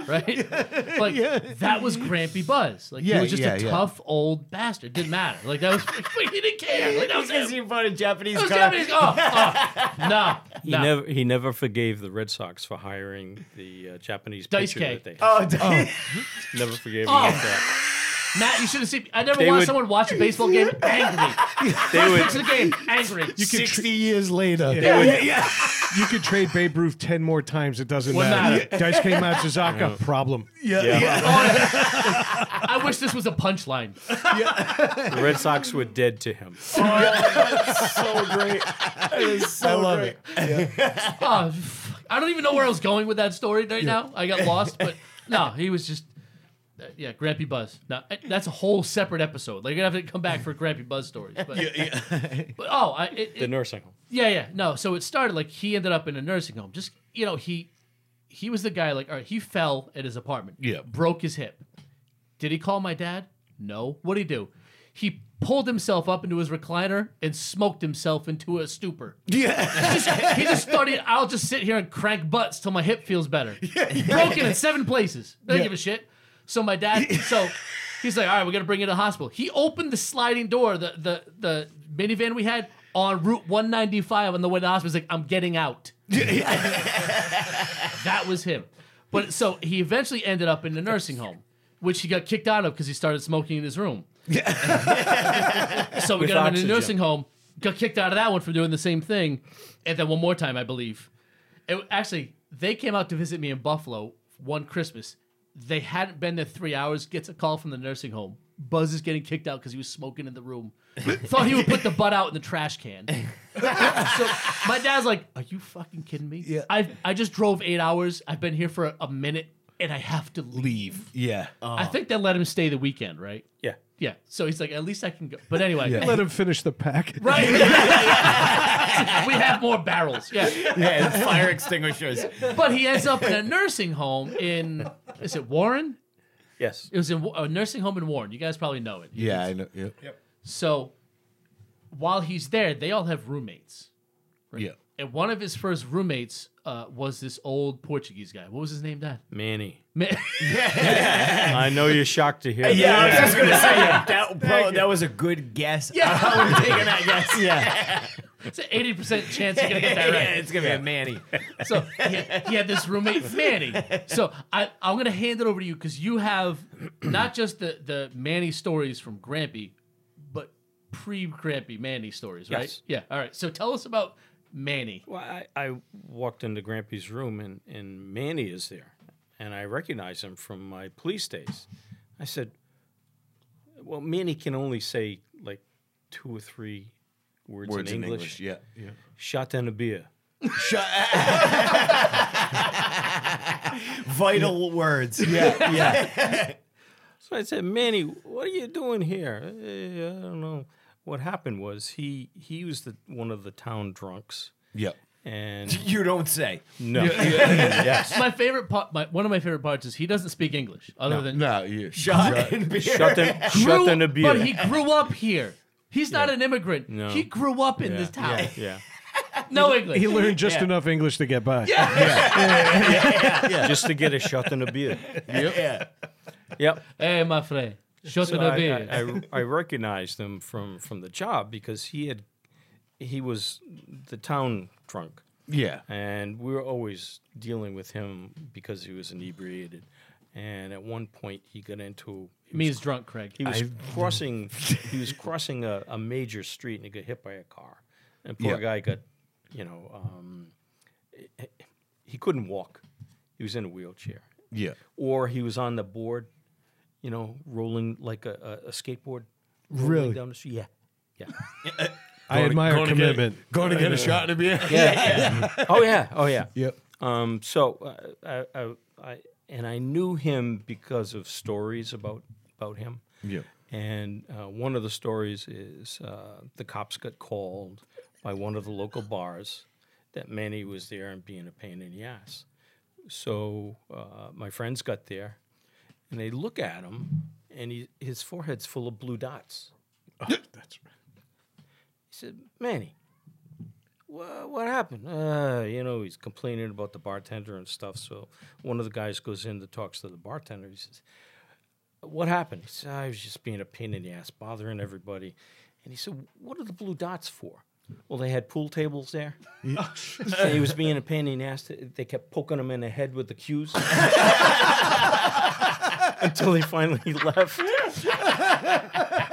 [LAUGHS] right? [LAUGHS] Like that was Grampy Buzz. Like
Yeah,
he was just
yeah,
a
yeah.
tough old bastard. Didn't matter. Like that was [LAUGHS] like, he didn't care. Like that was
Because
him.
you bought a Japanese
That was
car.
Japanese. Oh, oh, no,
He
no.
never he never forgave the Red Sox for hiring the uh, Japanese
Dice
pitcher
K.
that they
Oh, d-
never forgave him
Oh.
for that.
Matt, you should have seen. I never
They
watched
would-
someone watch a baseball game [LAUGHS] angry.
They would
Fix the game angry. [LAUGHS]
You could, tra-
Sixty years later. yeah. [LAUGHS]
you could trade Babe Ruth ten more times. It doesn't
Wouldn't
matter.
matter.
Daisuke Matsuzaka, problem. Yeah.
Oh, I wish this was a punchline.
the Red Sox were dead to him.
Oh, so great. It is so
I love
great.
it.
Oh, f- I don't even know where I was going with that story right now. I got lost, but no, he was just. Uh, yeah, Grampy Buzz. Now uh, that's a whole separate episode. Like you're gonna have to come back for Grampy Buzz stories. But, [LAUGHS] but oh, I, it,
The
it,
nursing home.
yeah, yeah, no. So it started like he ended up in a nursing home. Just you know, he he was the guy. Like, all right, he fell at his apartment.
Yeah.
broke his hip. Did he call my dad? No. What would he do? He pulled himself up into his recliner and smoked himself into a stupor.
Yeah. [LAUGHS]
Just- he just started. I'll just sit here and crank butts till my hip feels better. Yeah, Broken in seven places. Doesn't give a shit. So my dad. [LAUGHS] So he's like, all right, we got to bring you to the hospital. He opened the sliding door, the the the minivan we had on Route 195 on the way to the hospital. He's like, I'm getting out. [LAUGHS] that was him. But so he eventually ended up in the nursing home, which he got kicked out of because he started smoking in his room. [LAUGHS] so we
With
got him in the nursing home, got kicked out of that one for doing the same thing, and then one more time, I believe. It, actually, they came out to visit me in Buffalo one Christmas. They hadn't been there three hours. Gets a call from the nursing home. Buzz is getting kicked out because he was smoking in the room. [LAUGHS] Thought he would put the butt out in the trash can. [LAUGHS] so my dad's like, "Are you fucking kidding me?
Yeah.
I I just drove eight hours. I've been here for a, a minute, and I have to leave.
Leave. Yeah. Oh.
I think they let him stay the weekend, right?
Yeah.
Yeah. So he's like, at least I can go. But anyway,
Yeah.
Let him finish the pack.
right? [LAUGHS] we have more barrels. Yeah.
Yeah, and fire extinguishers.
But he ends up in a nursing home in is it Warren?
Yes.
It was in a nursing home in Warren. You guys probably know it.
Yeah. I know. Yeah.
So while he's there, they all have roommates.
Yeah.
And one of his first roommates uh, was this old Portuguese guy. What was his name, Dad?
Manny.
Ma- [LAUGHS]
I know you're shocked to hear that.
Yeah, I was just gonna say that, bro. That was a good guess.
Yeah.
I would have taken that guess. [LAUGHS] Yeah,
it's an eighty percent chance you're gonna get that [LAUGHS]
yeah,
right.
it's gonna be a Manny.
So he had, he had this roommate, Manny. So I, I'm gonna hand it over to you because you have not just the the Manny stories from Grampy, but pre Grampy Manny stories, right?
Yes.
Yeah. All right. So tell us about Manny.
Well, I, I walked into Grampy's room and, and Manny is there. And I recognize him from my police days. I said, Well, Manny can only say like two or three words,
Words
in English.
Yeah. Yeah.
Shot and a beer. [LAUGHS]
Vital words.
Yeah. Yeah. [LAUGHS]
So I said, Manny, what are you doing here? "Eh, I don't know. What happened was he he was the one of the town drunks.
Yep.
And [LAUGHS]
You don't say.
no, [LAUGHS] yes,
My favorite part, my, one of my favorite parts is he doesn't speak English other than
No. Yeah.
Shot and beer.
shut the [LAUGHS] shut
grew,
a beer.
but he grew up here. He's not an immigrant.
No.
He grew up in
yeah,
this town.
Yeah,
No English.
He learned just enough English to get by.
yeah. just to get a shot and a beer.
Yeah.
Yep.
hey, my friend. Shut
So
the
I. I, I, I recognized him from from the job because he had he was the town drunk,
Yeah.
and we were always dealing with him because he was inebriated. And at one point, he got into he
Me
was,
is drunk, Craig.
he was crossing [LAUGHS] he was crossing a, a major street and he got hit by a car, and poor
Yeah.
guy got you know um, he couldn't walk. He was in a wheelchair
Yeah.
or he was on the board, you know, rolling like a, a, a skateboard. rolling
Really?
Down the street. Yeah. Yeah. [LAUGHS]
I admire
going to get-
commitment.
Going to get a shot of beer. Yeah. [LAUGHS] [LAUGHS]
Oh, yeah. Oh, yeah.
Yep.
Um, so, uh, I, I, I, and I knew him because of stories about, about him.
Yeah.
And uh, one of the stories is uh, the cops got called by one of the local bars that Manny was there and being a pain in the ass. So uh, my friends got there, and they look at him, and he, his forehead's full of blue dots.
Oh, [LAUGHS] That's right.
He said, Manny, what, what happened? Uh, you know, he's complaining about the bartender and stuff. So one of the guys goes in to talks to the bartender. He says, What happened? He said, I was just being a pain in the ass, bothering everybody. And he said, What are the blue dots for? Well, they had pool tables there. and [LAUGHS] he was being a pain in the ass. They kept poking him in the head with the cues [LAUGHS] until he finally left.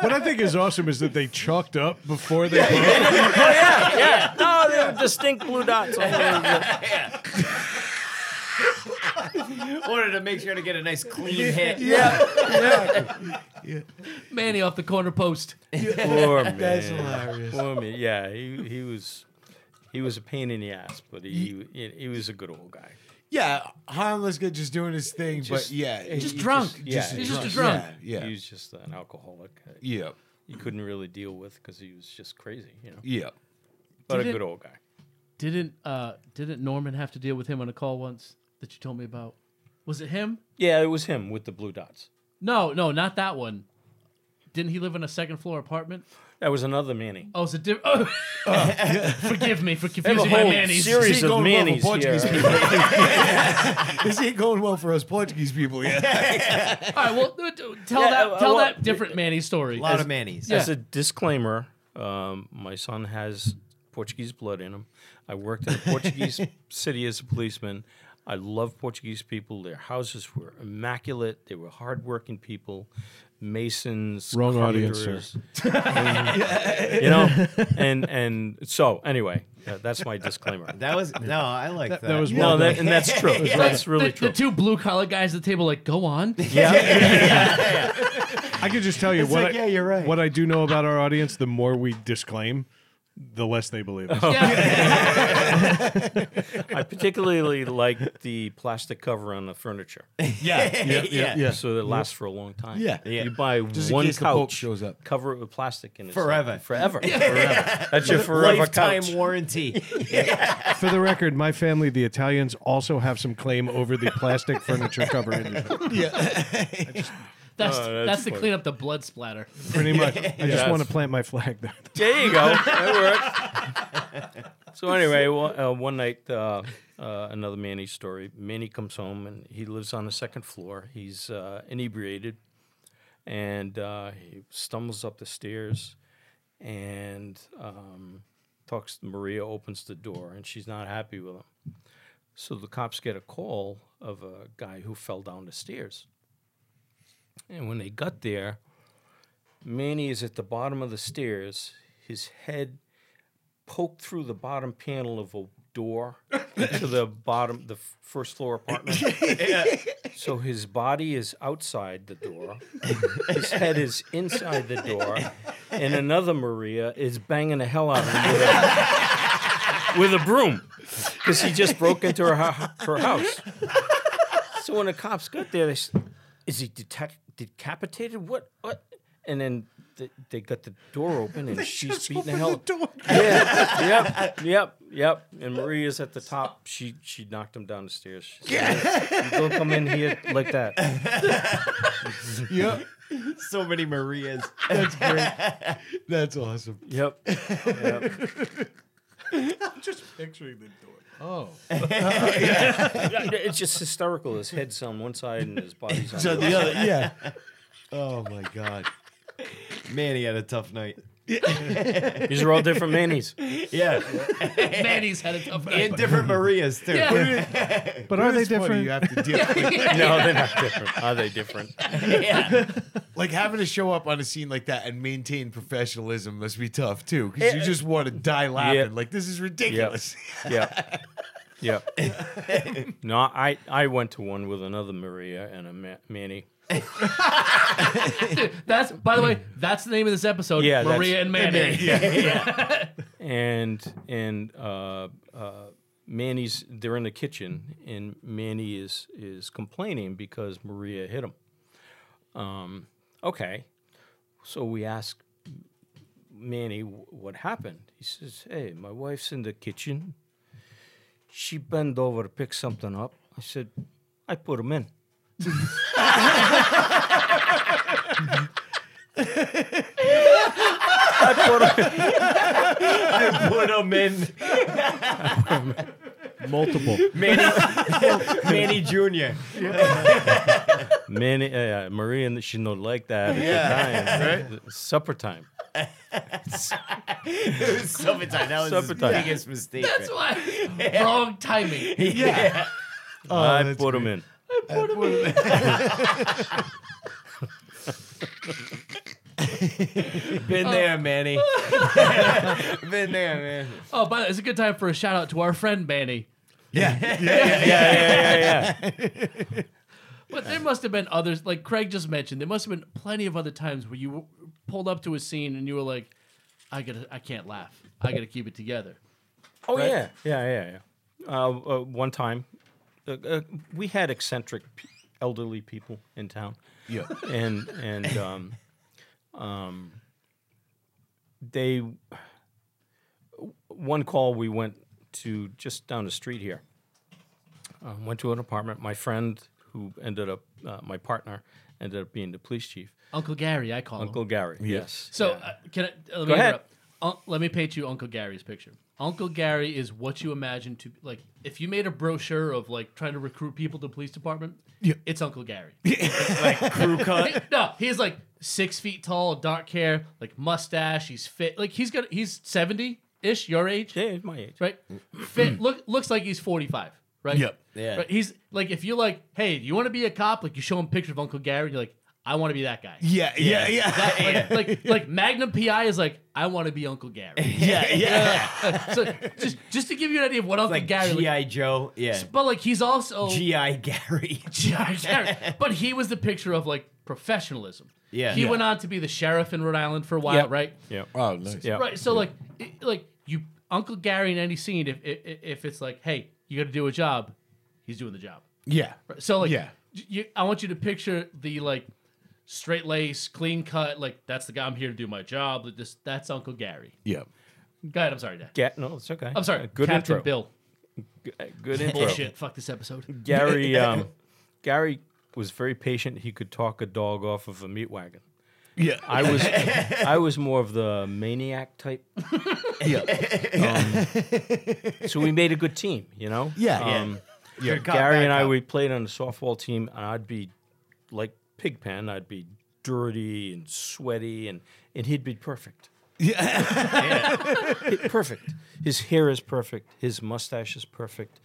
What I think is awesome is that they chalked up before they broke.
yeah. No, they were distinct blue dots. all over.
Wanted to make sure to get a nice clean hit. Yeah, exactly.
Manny off the corner post.
Poor man.
That's hilarious.
Poor man. Yeah, he he was he was a pain in the ass, but he he, he was a good old guy.
Yeah, harmless good, just doing his thing,
Just-
but yeah,
Just
he-
drunk.
yeah,
He's just a
drunk.
drunk.
Yeah, yeah,
He was just an alcoholic. uh,
yeah,
He couldn't really deal with because he was just crazy, you know.
yeah.
But
Did
a
it-
good old guy.
Didn't uh didn't Norman have to deal with him on a call once that you told me about? Was it him?
Yeah, it was him with the blue dots.
No, no, not that one. Didn't he live in a second floor apartment?
That was another Manny.
Oh, it's a different. Oh. [LAUGHS] Forgive me for
have a
confusing my
whole
Manny's.
series
This ain't
of
going well for
Manny's
Portuguese
here.
people. [LAUGHS] this ain't going well for us Portuguese people yet. [LAUGHS]
All right, well, uh, tell
Yeah,
that
uh,
tell
well,
that different Manny story.
A lot of Manny's.
Yeah.
As a disclaimer, um, my son has Portuguese blood in him. I worked in a Portuguese city as a policeman. I love Portuguese people. Their houses were immaculate. They were hardworking people, masons,
Wrong audience,
carpenters. And, [LAUGHS] you know, and and so anyway, uh, that's my disclaimer. [LAUGHS]
That was no, I like that.
that was
No, that, and that's [LAUGHS] true. That's really
the,
true.
the two blue collar guys at the table, like, go on. Yeah. yeah.
I could just tell you what.
like,
I,
yeah, you're right.
What I do know about our audience, the more we disclaim, the less they believe us.
Yeah. [LAUGHS]
I particularly like the plastic cover on the furniture,
yeah, yeah, yeah, yeah.
so it lasts for a long time.
Yeah.
Yeah.
You buy
Just
one
case the Pope
couch,
shows up.
cover it with plastic, and it's
Forever.
like forever, forever. [LAUGHS] That's your forever
Lifetime
couch.
warranty. [LAUGHS]
For the record, my family, the Italians, also have some claim over the plastic furniture cover industry.
That's
Oh,
that's,
that's
to
funny.
clean up the blood splatter.
Pretty much. [LAUGHS] I just
Yes.
want to plant my flag there. [LAUGHS]
There you go. That works. [LAUGHS] so anyway, one, uh, one night, uh, uh, another Manny story. Manny comes home and he lives on the second floor. He's uh, inebriated, and uh, he stumbles up the stairs, and um, talks. Maria opens the door, and she's not happy with him. So the cops get a call of a guy who fell down the stairs. And when they got there, Manny is at the bottom of the stairs, his head poked through the bottom panel of a door to the bottom, the first floor apartment. [LAUGHS] So his body is outside the door, his head is inside the door, and another Maria is banging the hell out of him with a, with a broom because he just broke into her, her house. So when the cops got there, they said, "Is he deta- decapitated? What? What?" And then they, they got the door open, and she's beating the hell. Yeah, yep, yep, yep. And Maria's at the top. She she knocked him down the stairs. She said, "You don't come in here like that. [LAUGHS]
yeah.
so many Marias.
That's great. That's awesome.
Yep. yep.
Just picturing the door.
Oh, [LAUGHS]
It's just hysterical. His head's on one side and his body's on
so
the
the
other.
other, yeah. [LAUGHS] Oh my god.
Man, he had a tough night.
These are all different Manny's.
Yeah,
Manny's had a tough night.
and different Marias too.
Yeah.
But are they different?
You have to deal [LAUGHS] with, [LAUGHS]
No, they're not different. Are they different? Yeah.
Like having to show up on a scene like that and maintain professionalism must be tough too, because you eh, just want to eh, die laughing.
Yeah.
Like this is ridiculous.
Yeah. Yeah. [LAUGHS] No, I, I went to one with another Maria and a Ma- Manny. [LAUGHS]
That's by the way, that's the name of this episode.
Yeah, that's-
Maria and Manny.
Yeah, [LAUGHS] and and uh, uh, Manny's they're in the kitchen and Manny is is complaining because Maria hit him. Um, okay, so we ask Manny "Wh- what happened. He says, "Hey, my wife's in the kitchen. She bent over to pick something up. I said, I put him in." I put him
Put him in
Multiple.
Manny, Manny Jr.
Manny, uh, Maria, and she don't like that at the time. Supper time.
It was summertime. That was
Supper
his
time.
biggest mistake.
That's why. Wrong timing. [LAUGHS]
yeah.
I
that's
put him in.
Been there, Manny. [LAUGHS] Been there, man.
Oh, by the way, it's a good time for a shout out to our friend Manny. [LAUGHS]
Yeah, yeah,
yeah, yeah, yeah, yeah.
But there must have been others, like Craig just mentioned. There must have been plenty of other times where you pulled up to a scene and you were like, "I gotta, I can't laugh. I gotta keep it together."
Oh
Right?
yeah, yeah, yeah, yeah. Uh, uh, one time, uh, uh, we had eccentric, elderly people in town,
yeah.
and and [LAUGHS] um, um, they. One call, we went to just down the street here. Uh, went to an apartment. My friend, who ended up uh, my partner, ended up being the police chief,
Uncle Gary, I call him.
Uncle
him.
Gary. Yes.
So uh, can I? Uh, let
Go
me
ahead.
interrupt. Un- let me paint you Uncle Gary's picture. Uncle Gary is what you imagine to like. If you made a brochure of like trying to recruit people to the police department,
Yeah.
it's Uncle Gary. [LAUGHS]
Like [LAUGHS] crew cut. [LAUGHS]
no, he's like six feet tall, dark hair, like mustache. He's fit. Like he's got. He's seventy ish, your age,
Yeah, he's my age.
right? Fit. Look looks like he's forty five, right?
Yep.
Yeah.
Right? He's like if you're like, hey, do you want to be a cop? Like you show him a picture of Uncle Gary, you're like, I want to be that guy.
Yeah, yeah, yeah.
Like, [LAUGHS] like like Magnum PI is like, I want to be Uncle Gary.
Yeah, yeah. yeah. [LAUGHS]
so just just to give you an idea of what Uncle
Like
Gary, like,
G.I. Joe. Yeah.
but like he's also
G.I. Gary. [LAUGHS]
G.I. Gary. But he was the picture of like professionalism.
Yeah.
He
Yeah.
went on to be the sheriff in Rhode Island for a while,
Yeah.
right?
Yeah.
Oh, nice.
Yeah.
Right. So like it- like you Uncle Gary in any scene, if if, if it's like, hey, you got to do a job, he's doing the job.
Yeah.
Right. So like,
Yeah.
you, I want you to picture the like straight lace, clean cut, like that's the guy I'm here to do my job. Like this, that's Uncle Gary.
Yeah.
Go ahead. I'm sorry, Dad.
Get no, it's okay.
I'm sorry.
Uh, Good
Captain
intro.
Bill.
G- uh, Good intro.
Bullshit. Fuck this episode.
Gary, [LAUGHS] um, Gary was very patient. He could talk a dog off of a meat wagon.
Yeah.
I was, [LAUGHS] I was more of the maniac type.
yeah.
So we made a good team, you know.
Yeah.
Um,
Yeah.
Good cop,
Gary and I, we played on the softball team, and I'd be like Pigpen. I'd be dirty and sweaty, and and he'd be perfect. Yeah, [LAUGHS] perfect. His hair is perfect. His mustache is perfect.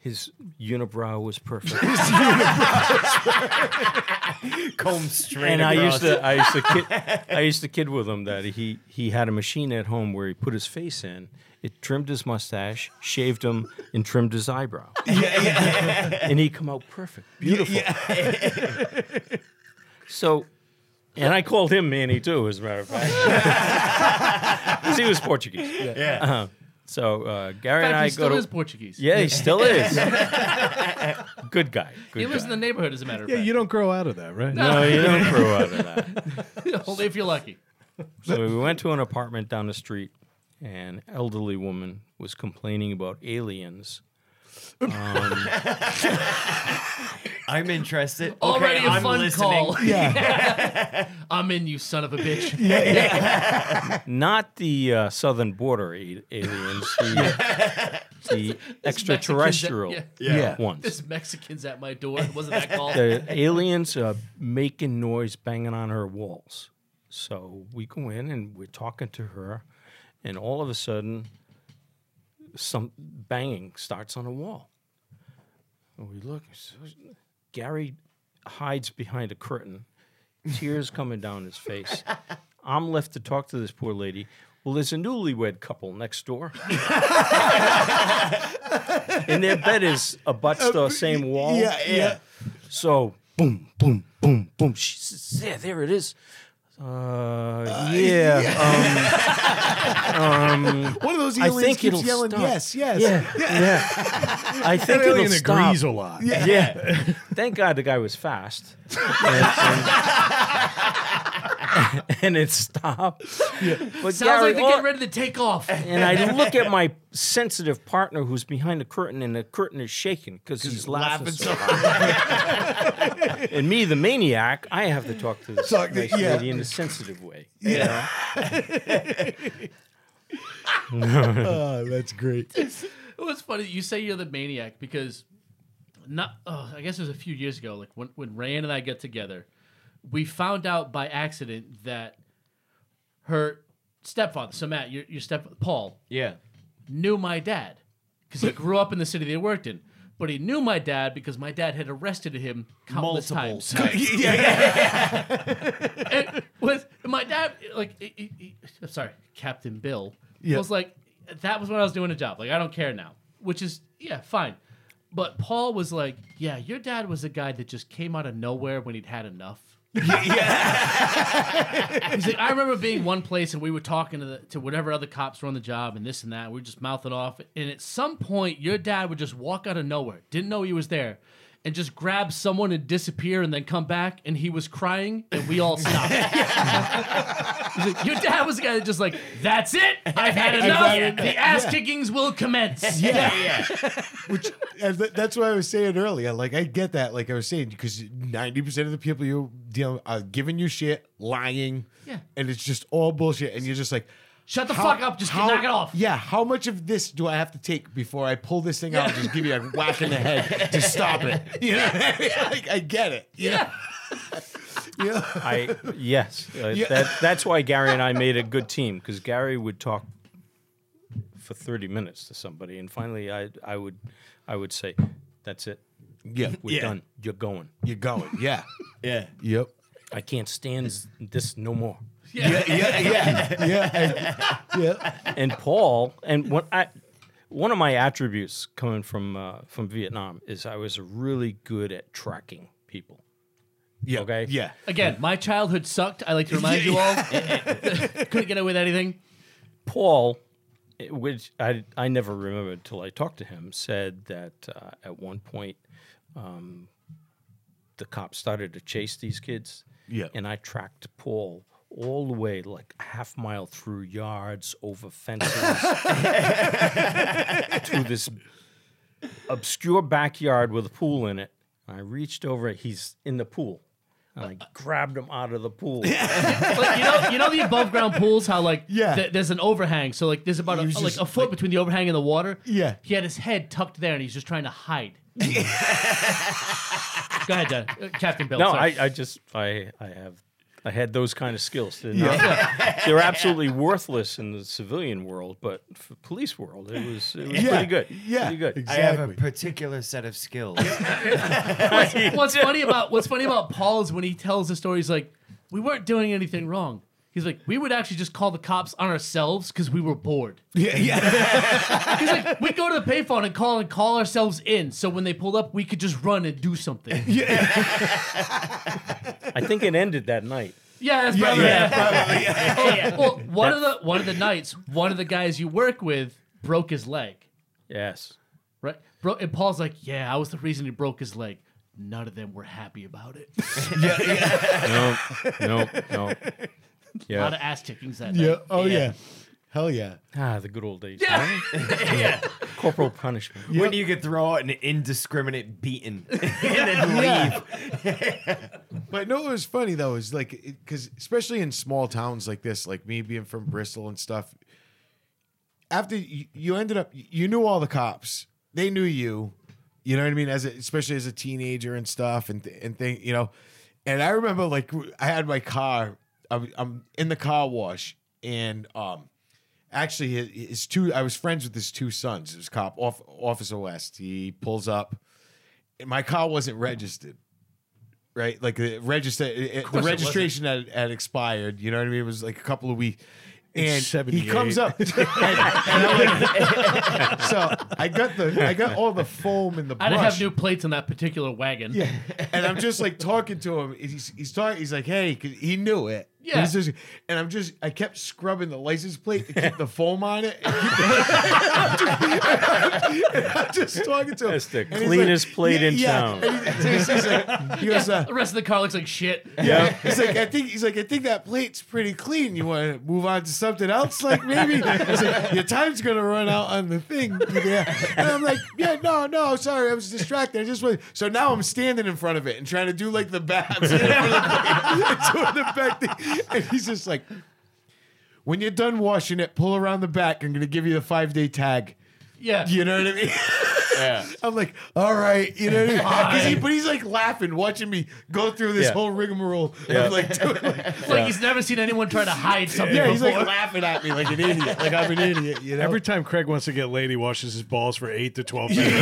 His unibrow was perfect. [LAUGHS] [LAUGHS]
Comb straight
and I used to, I used to kid, I used to kid with him that he he had a machine at home where he put his face in. It trimmed his mustache, shaved him, and trimmed his eyebrow. [LAUGHS] Yeah, yeah. and he'd come out perfect, beautiful. Yeah, so, and I called him Manny too, as a matter of fact, because he was Portuguese.
Yeah.
Uh-huh. So uh, Gary
In
and
fact,
I
he
go
still
to
is Portuguese.
yeah, he still is. [LAUGHS] Good guy. Good
He lives
guy.
in the neighborhood, as a matter of
Yeah,
fact.
Yeah, you don't grow out of that, right?
no, you [LAUGHS] don't grow out of that. [LAUGHS]
Only if you're lucky.
So we went to an apartment down the street, and an elderly woman was complaining about aliens. [LAUGHS]
I'm interested.
Already
okay,
a
I'm
fun
listening.
call. [LAUGHS] [LAUGHS] I'm in, you son of a bitch.
Yeah, Not the uh, southern border a- aliens, the, the extraterrestrial
Yeah.
Yeah.
ones.
This Mexican's at my door. Wasn't that called?
The aliens uh, making noise, banging on her walls. So we go in and we're talking to her, and all of a sudden, some banging starts on a wall. And we look. Gary hides behind a curtain, tears coming down his face. [LAUGHS] I'm left to talk to this poor lady. Well, there's a newlywed couple next door. [LAUGHS] and their bed is abuts uh, the same wall.
Yeah, yeah.
So boom, boom, boom, boom. She says, "Yeah, there it is." Uh, yeah.
Um [LAUGHS] um, one of those
I
aliens
think
keeps
it'll
yelling,
stop.
yes, yes.
Um, yeah, yeah. I think
That
it'll
alien
stop.
agrees a lot.
Yeah. Thank God the guy was fast. [LAUGHS] And, and- [LAUGHS] and it stopped. But
Sounds
Gary,
like they're getting ready to take off.
and I [LAUGHS] look at my sensitive partner who's behind the curtain, and the curtain is shaking because he's laughing,
laughing
so
so
hard. and me, the maniac, I have to talk to this
Talk to-
nice
yeah.
lady in a sensitive way. you know? [LAUGHS]
Oh, that's great.
It was funny. You say you're the maniac because not. Oh, I guess it was a few years ago. Like when when Rayanne and I get together, we found out by accident that her stepfather, so Matt, your your step Paul,
Yeah.
knew my dad because he grew up in the city they worked in. But he knew my dad because my dad had arrested him countless
Multiple
times. It was, my my dad, like, he- he- he- I'm sorry, Captain Bill,
Yeah.
was like, that was when I was doing a job. Like, I don't care now, which is, yeah, fine. But Paul was like, yeah, your dad was a guy that just came out of nowhere when he'd had enough. He's like, I remember being one place and we were talking to the, to whatever other cops were on the job and this and that. We were just mouthing off, and at some point, your dad would just walk out of nowhere, didn't know he was there, and just grab someone and disappear, and then come back, and he was crying, and we all stopped. [LAUGHS] He's like, your dad was the guy that just like, that's it, I've had enough. The ass kickings will commence.
Yeah. Yeah. [LAUGHS] Which th- that's what I was saying earlier. Like I get that. Like I was saying, because ninety percent of the people you're dealing are uh, giving you shit, lying,
Yeah.
and it's just all bullshit. And you're just like,
Shut the
how-
fuck up, just
how-
knock it off.
Yeah. How much of this do I have to take before I pull this thing out and just give you a [LAUGHS] whack in the head to stop it? [LAUGHS] You know, I, [LAUGHS] mean? like, I get it. You
Yeah.
know? You?
I yes, uh,
Yeah.
that, that's why Gary and I made a good team because Gary would talk for thirty minutes to somebody, and finally I I would I would say, "That's it,
Yeah.
we're
yeah.
done. You're going.
You're going. Yeah.
Yeah.
Yep.
I can't stand this no more."
Yeah. Yeah. Yeah. Yeah. [LAUGHS] and- yeah.
and Paul, and what I, one of my attributes coming from uh, from Vietnam is I was really good at tracking people.
Yeah.
Okay.
Yeah.
Again, my childhood sucked. I like to remind you all. [LAUGHS] [LAUGHS] Couldn't get away with anything.
Paul, which I I never remembered until I talked to him, said that uh, at one point, um, the cops started to chase these kids.
Yeah.
And I tracked Paul all the way, like a half mile through yards, over fences, to this obscure backyard with a pool in it. I reached over, he's in the pool. And I grabbed him out of the pool. [LAUGHS]
Like, you know, you know the above ground pools. How like
Yeah.
th- there's an overhang, so like there's about a,
He was
like
just,
a foot between the overhang and the water.
Yeah.
He had his head tucked there, and he's just trying to hide. [LAUGHS] Go ahead, Dad. Uh, Captain Bill.
No,
sorry.
I, I just I I have I had those kind of skills. They're, not- [LAUGHS] they're absolutely worthless in the civilian world, but for police world, it was it was
Yeah.
pretty good.
Yeah.
pretty good.
I have a particular set of skills. [LAUGHS]
what's funny about what's funny about Paul is when he tells the stories like, "We weren't doing anything wrong." He's like, "We would actually just call the cops on ourselves because we were bored." [LAUGHS]
Yeah. Yeah. [LAUGHS]
He's like, "We'd go to the payphone and call and call ourselves in, so when they pulled up, we could just run and do something." [LAUGHS] Yeah.
I think it ended that night.
Yeah, that's probably yeah. Well, one of the one of the nights, one of the guys you work with broke his leg,
Yes.
right? Bro- and Paul's like, "Yeah, I was the reason he broke his leg." None of them were happy about it. Yeah.
No. No. No.
A lot
Yeah.
of ass kickings that
Yeah.
night.
Oh yeah. Hell yeah.
Ah, the good old days.
Yeah. [LAUGHS]
yeah. [LAUGHS] Corporal punishment.
When you could throw out an indiscriminate beating [LAUGHS] and then leave.
But no, it was funny though. Is like because especially in small towns like this, like me being from Bristol and stuff. After you, you ended up, you knew all the cops. They knew you. You know what I mean? As a, especially as a teenager and stuff, and th- and thing, you know. And I remember like I had my car. I'm, I'm in the car wash, and um, actually his, his two. I was friends with his two sons. His cop, off, Officer West. He pulls up. And my car wasn't registered right? Like the register, it- it- the registration had, had expired. You know what I mean? It was like a couple of weeks. And he comes up, [LAUGHS] and, and I'm like, so I got the I got all the foam in the
I
brush.
didn't have new plates on that particular wagon.
Yeah, and I'm just like talking to him. He's he's talking. He's like, "Hey," 'cause he knew it.
Yeah.
He's just- and I'm just I kept scrubbing the license plate to keep the [LAUGHS] foam on it. [LAUGHS] and keep the- I'm just talking to him.
That's the
and he's
cleanest plate in town.
And he's, he's like, he goes, uh,
The rest of the car looks like shit.
yeah. [LAUGHS] He's like, I think he's like, I think that plate's pretty clean. You want to move on to something else, like maybe? Like, your time's gonna run out on the thing. Yeah. And I'm like, yeah, no, no, sorry, I was distracted. I just went. So now I'm standing in front of it and trying to do like the back, I'm standing in front of the plate, doing the back thing, [LAUGHS] and he's just like, when you're done washing it, pull around the back. I'm gonna give you the five day tag.
Yeah.
You know what I mean? [LAUGHS]
Yeah. [LAUGHS]
I'm like, all right, you know, what I mean? 'Cause he, but he's like laughing, watching me go through this
Yeah.
whole rigmarole
Yeah.
of like doing like,
It's like he's never seen anyone try to hide something
yeah, he's
before.
like laughing at me like an idiot, like I'm an idiot, you know.
Every time Craig wants to get laid, he washes his balls for eight to twelve minutes.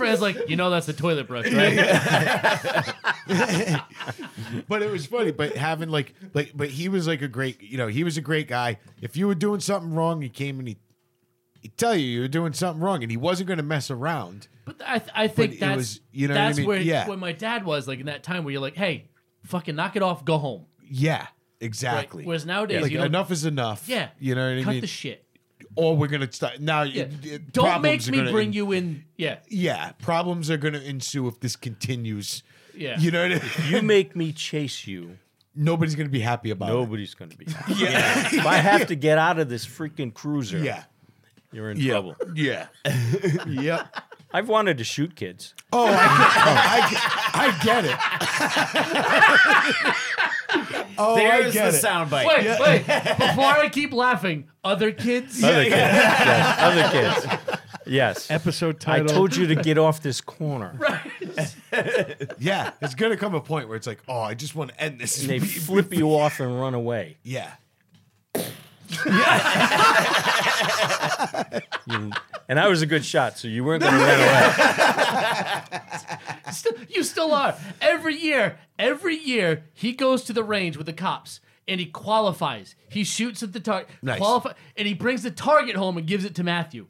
And Fred's like, you know, that's the toilet brush, right? [LAUGHS] [LAUGHS]
but it was funny. But having like like, but he was like a great, you know, he was a great guy. If you were doing something wrong, he came and he he'd tell you you were doing something wrong, and he wasn't going to mess around.
But I, th- I think
it
that's
was- you know what I
that's
mean?
where
Yeah.
where my dad was like in that time where you're like, hey, fucking knock it off, go home.
Yeah,
Right?
exactly.
Whereas nowadays,
like
you
enough is enough.
yeah,
you know what I
cut the shit.
Or we're gonna start now.
Yeah.
it- it-
Don't
problems
make
are
me
gonna
bring
en-
you in. Yeah,
Yeah, problems are gonna ensue if this continues.
yeah.
You know, what I mean?
You make me chase you.
nobody's gonna be happy about it.
Nobody's going to be. happy.
it. Yeah,
if I have to get out of this freaking cruiser,
yeah,
you're in
yeah,
trouble.
yeah, [LAUGHS] yep.
I've wanted to shoot kids.
Oh, I get, oh, I, I get it. [LAUGHS] oh,
There's
I get
the
it.
soundbite.
Wait, wait. [LAUGHS] Before I keep laughing, other kids.
Other kids. Yes. [LAUGHS] Other kids. Yes.
Episode time.
I
title.
told you to get off this corner. [LAUGHS] Right.
Yeah, it's gonna come a point where it's like, oh, I just want to end this.
And they flip you off and run away.
Yeah,
You- [LAUGHS] and I was a good shot, so you weren't going [LAUGHS] to run away.
Still, you still are. Every year, every year, he goes to the range with the cops and he qualifies. He shoots at the target,
Nice.
qualify, and he brings the target home and gives it to Matthew.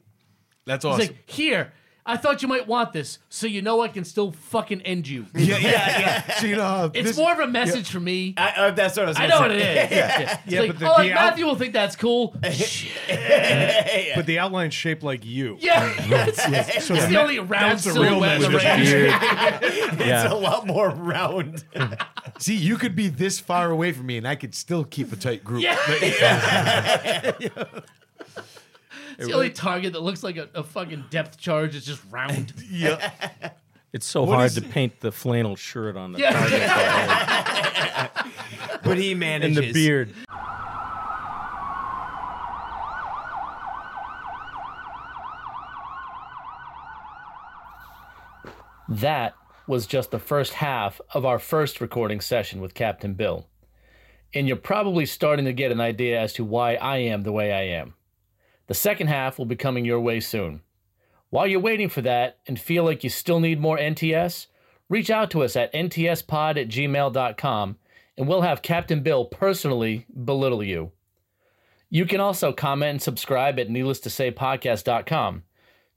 that's
He's
awesome.
like, "Here, I thought you might want this, so you know I can still fucking end you." [LAUGHS]
yeah, yeah, yeah. [LAUGHS] So you know, how
It's
this-
more of a message for me.
I, uh, that's what I was.
I
gonna
know what
say.
it is. [LAUGHS] Yeah, It's
Yeah,
like,
but the-
oh, like,
the out-
Matthew will think that's cool. Shit.
But the outline's shaped like you.
yeah, it's, it's
So
the
that-
only round
that's the real
silhouette in the
message.
range.
It's a
Yeah.
lot more round.
See, you could be this far away from me, and I could still keep a tight group.
Yeah. It's the only target that looks like a, a fucking depth charge is just round. [LAUGHS]
yeah. [LAUGHS]
It's so
What
hard
is
to paint the flannel shirt on the
Yeah.
target [LAUGHS]
But he manages.
and the beard.
That was just the first half of our first recording session with Captain Bill. And you're probably starting to get an idea as to why I am the way I am. The second half will be coming your way soon. While you're waiting for that and feel like you still need more NTS, reach out to us at ntspod at gmail.com and we'll have Captain Bill personally belittle you. You can also comment and subscribe at needless to say podcast.com.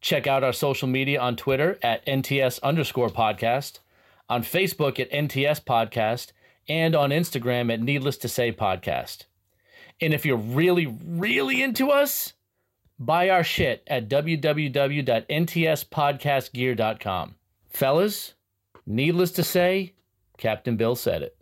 Check out our social media on Twitter at NTS underscore podcast, on Facebook at NTS podcast, and on Instagram at Needless to Say podcast. And if you're really, really into us, buy our shit at www.ntspodcastgear.com. Fellas, needless to say, Captain Bill said it.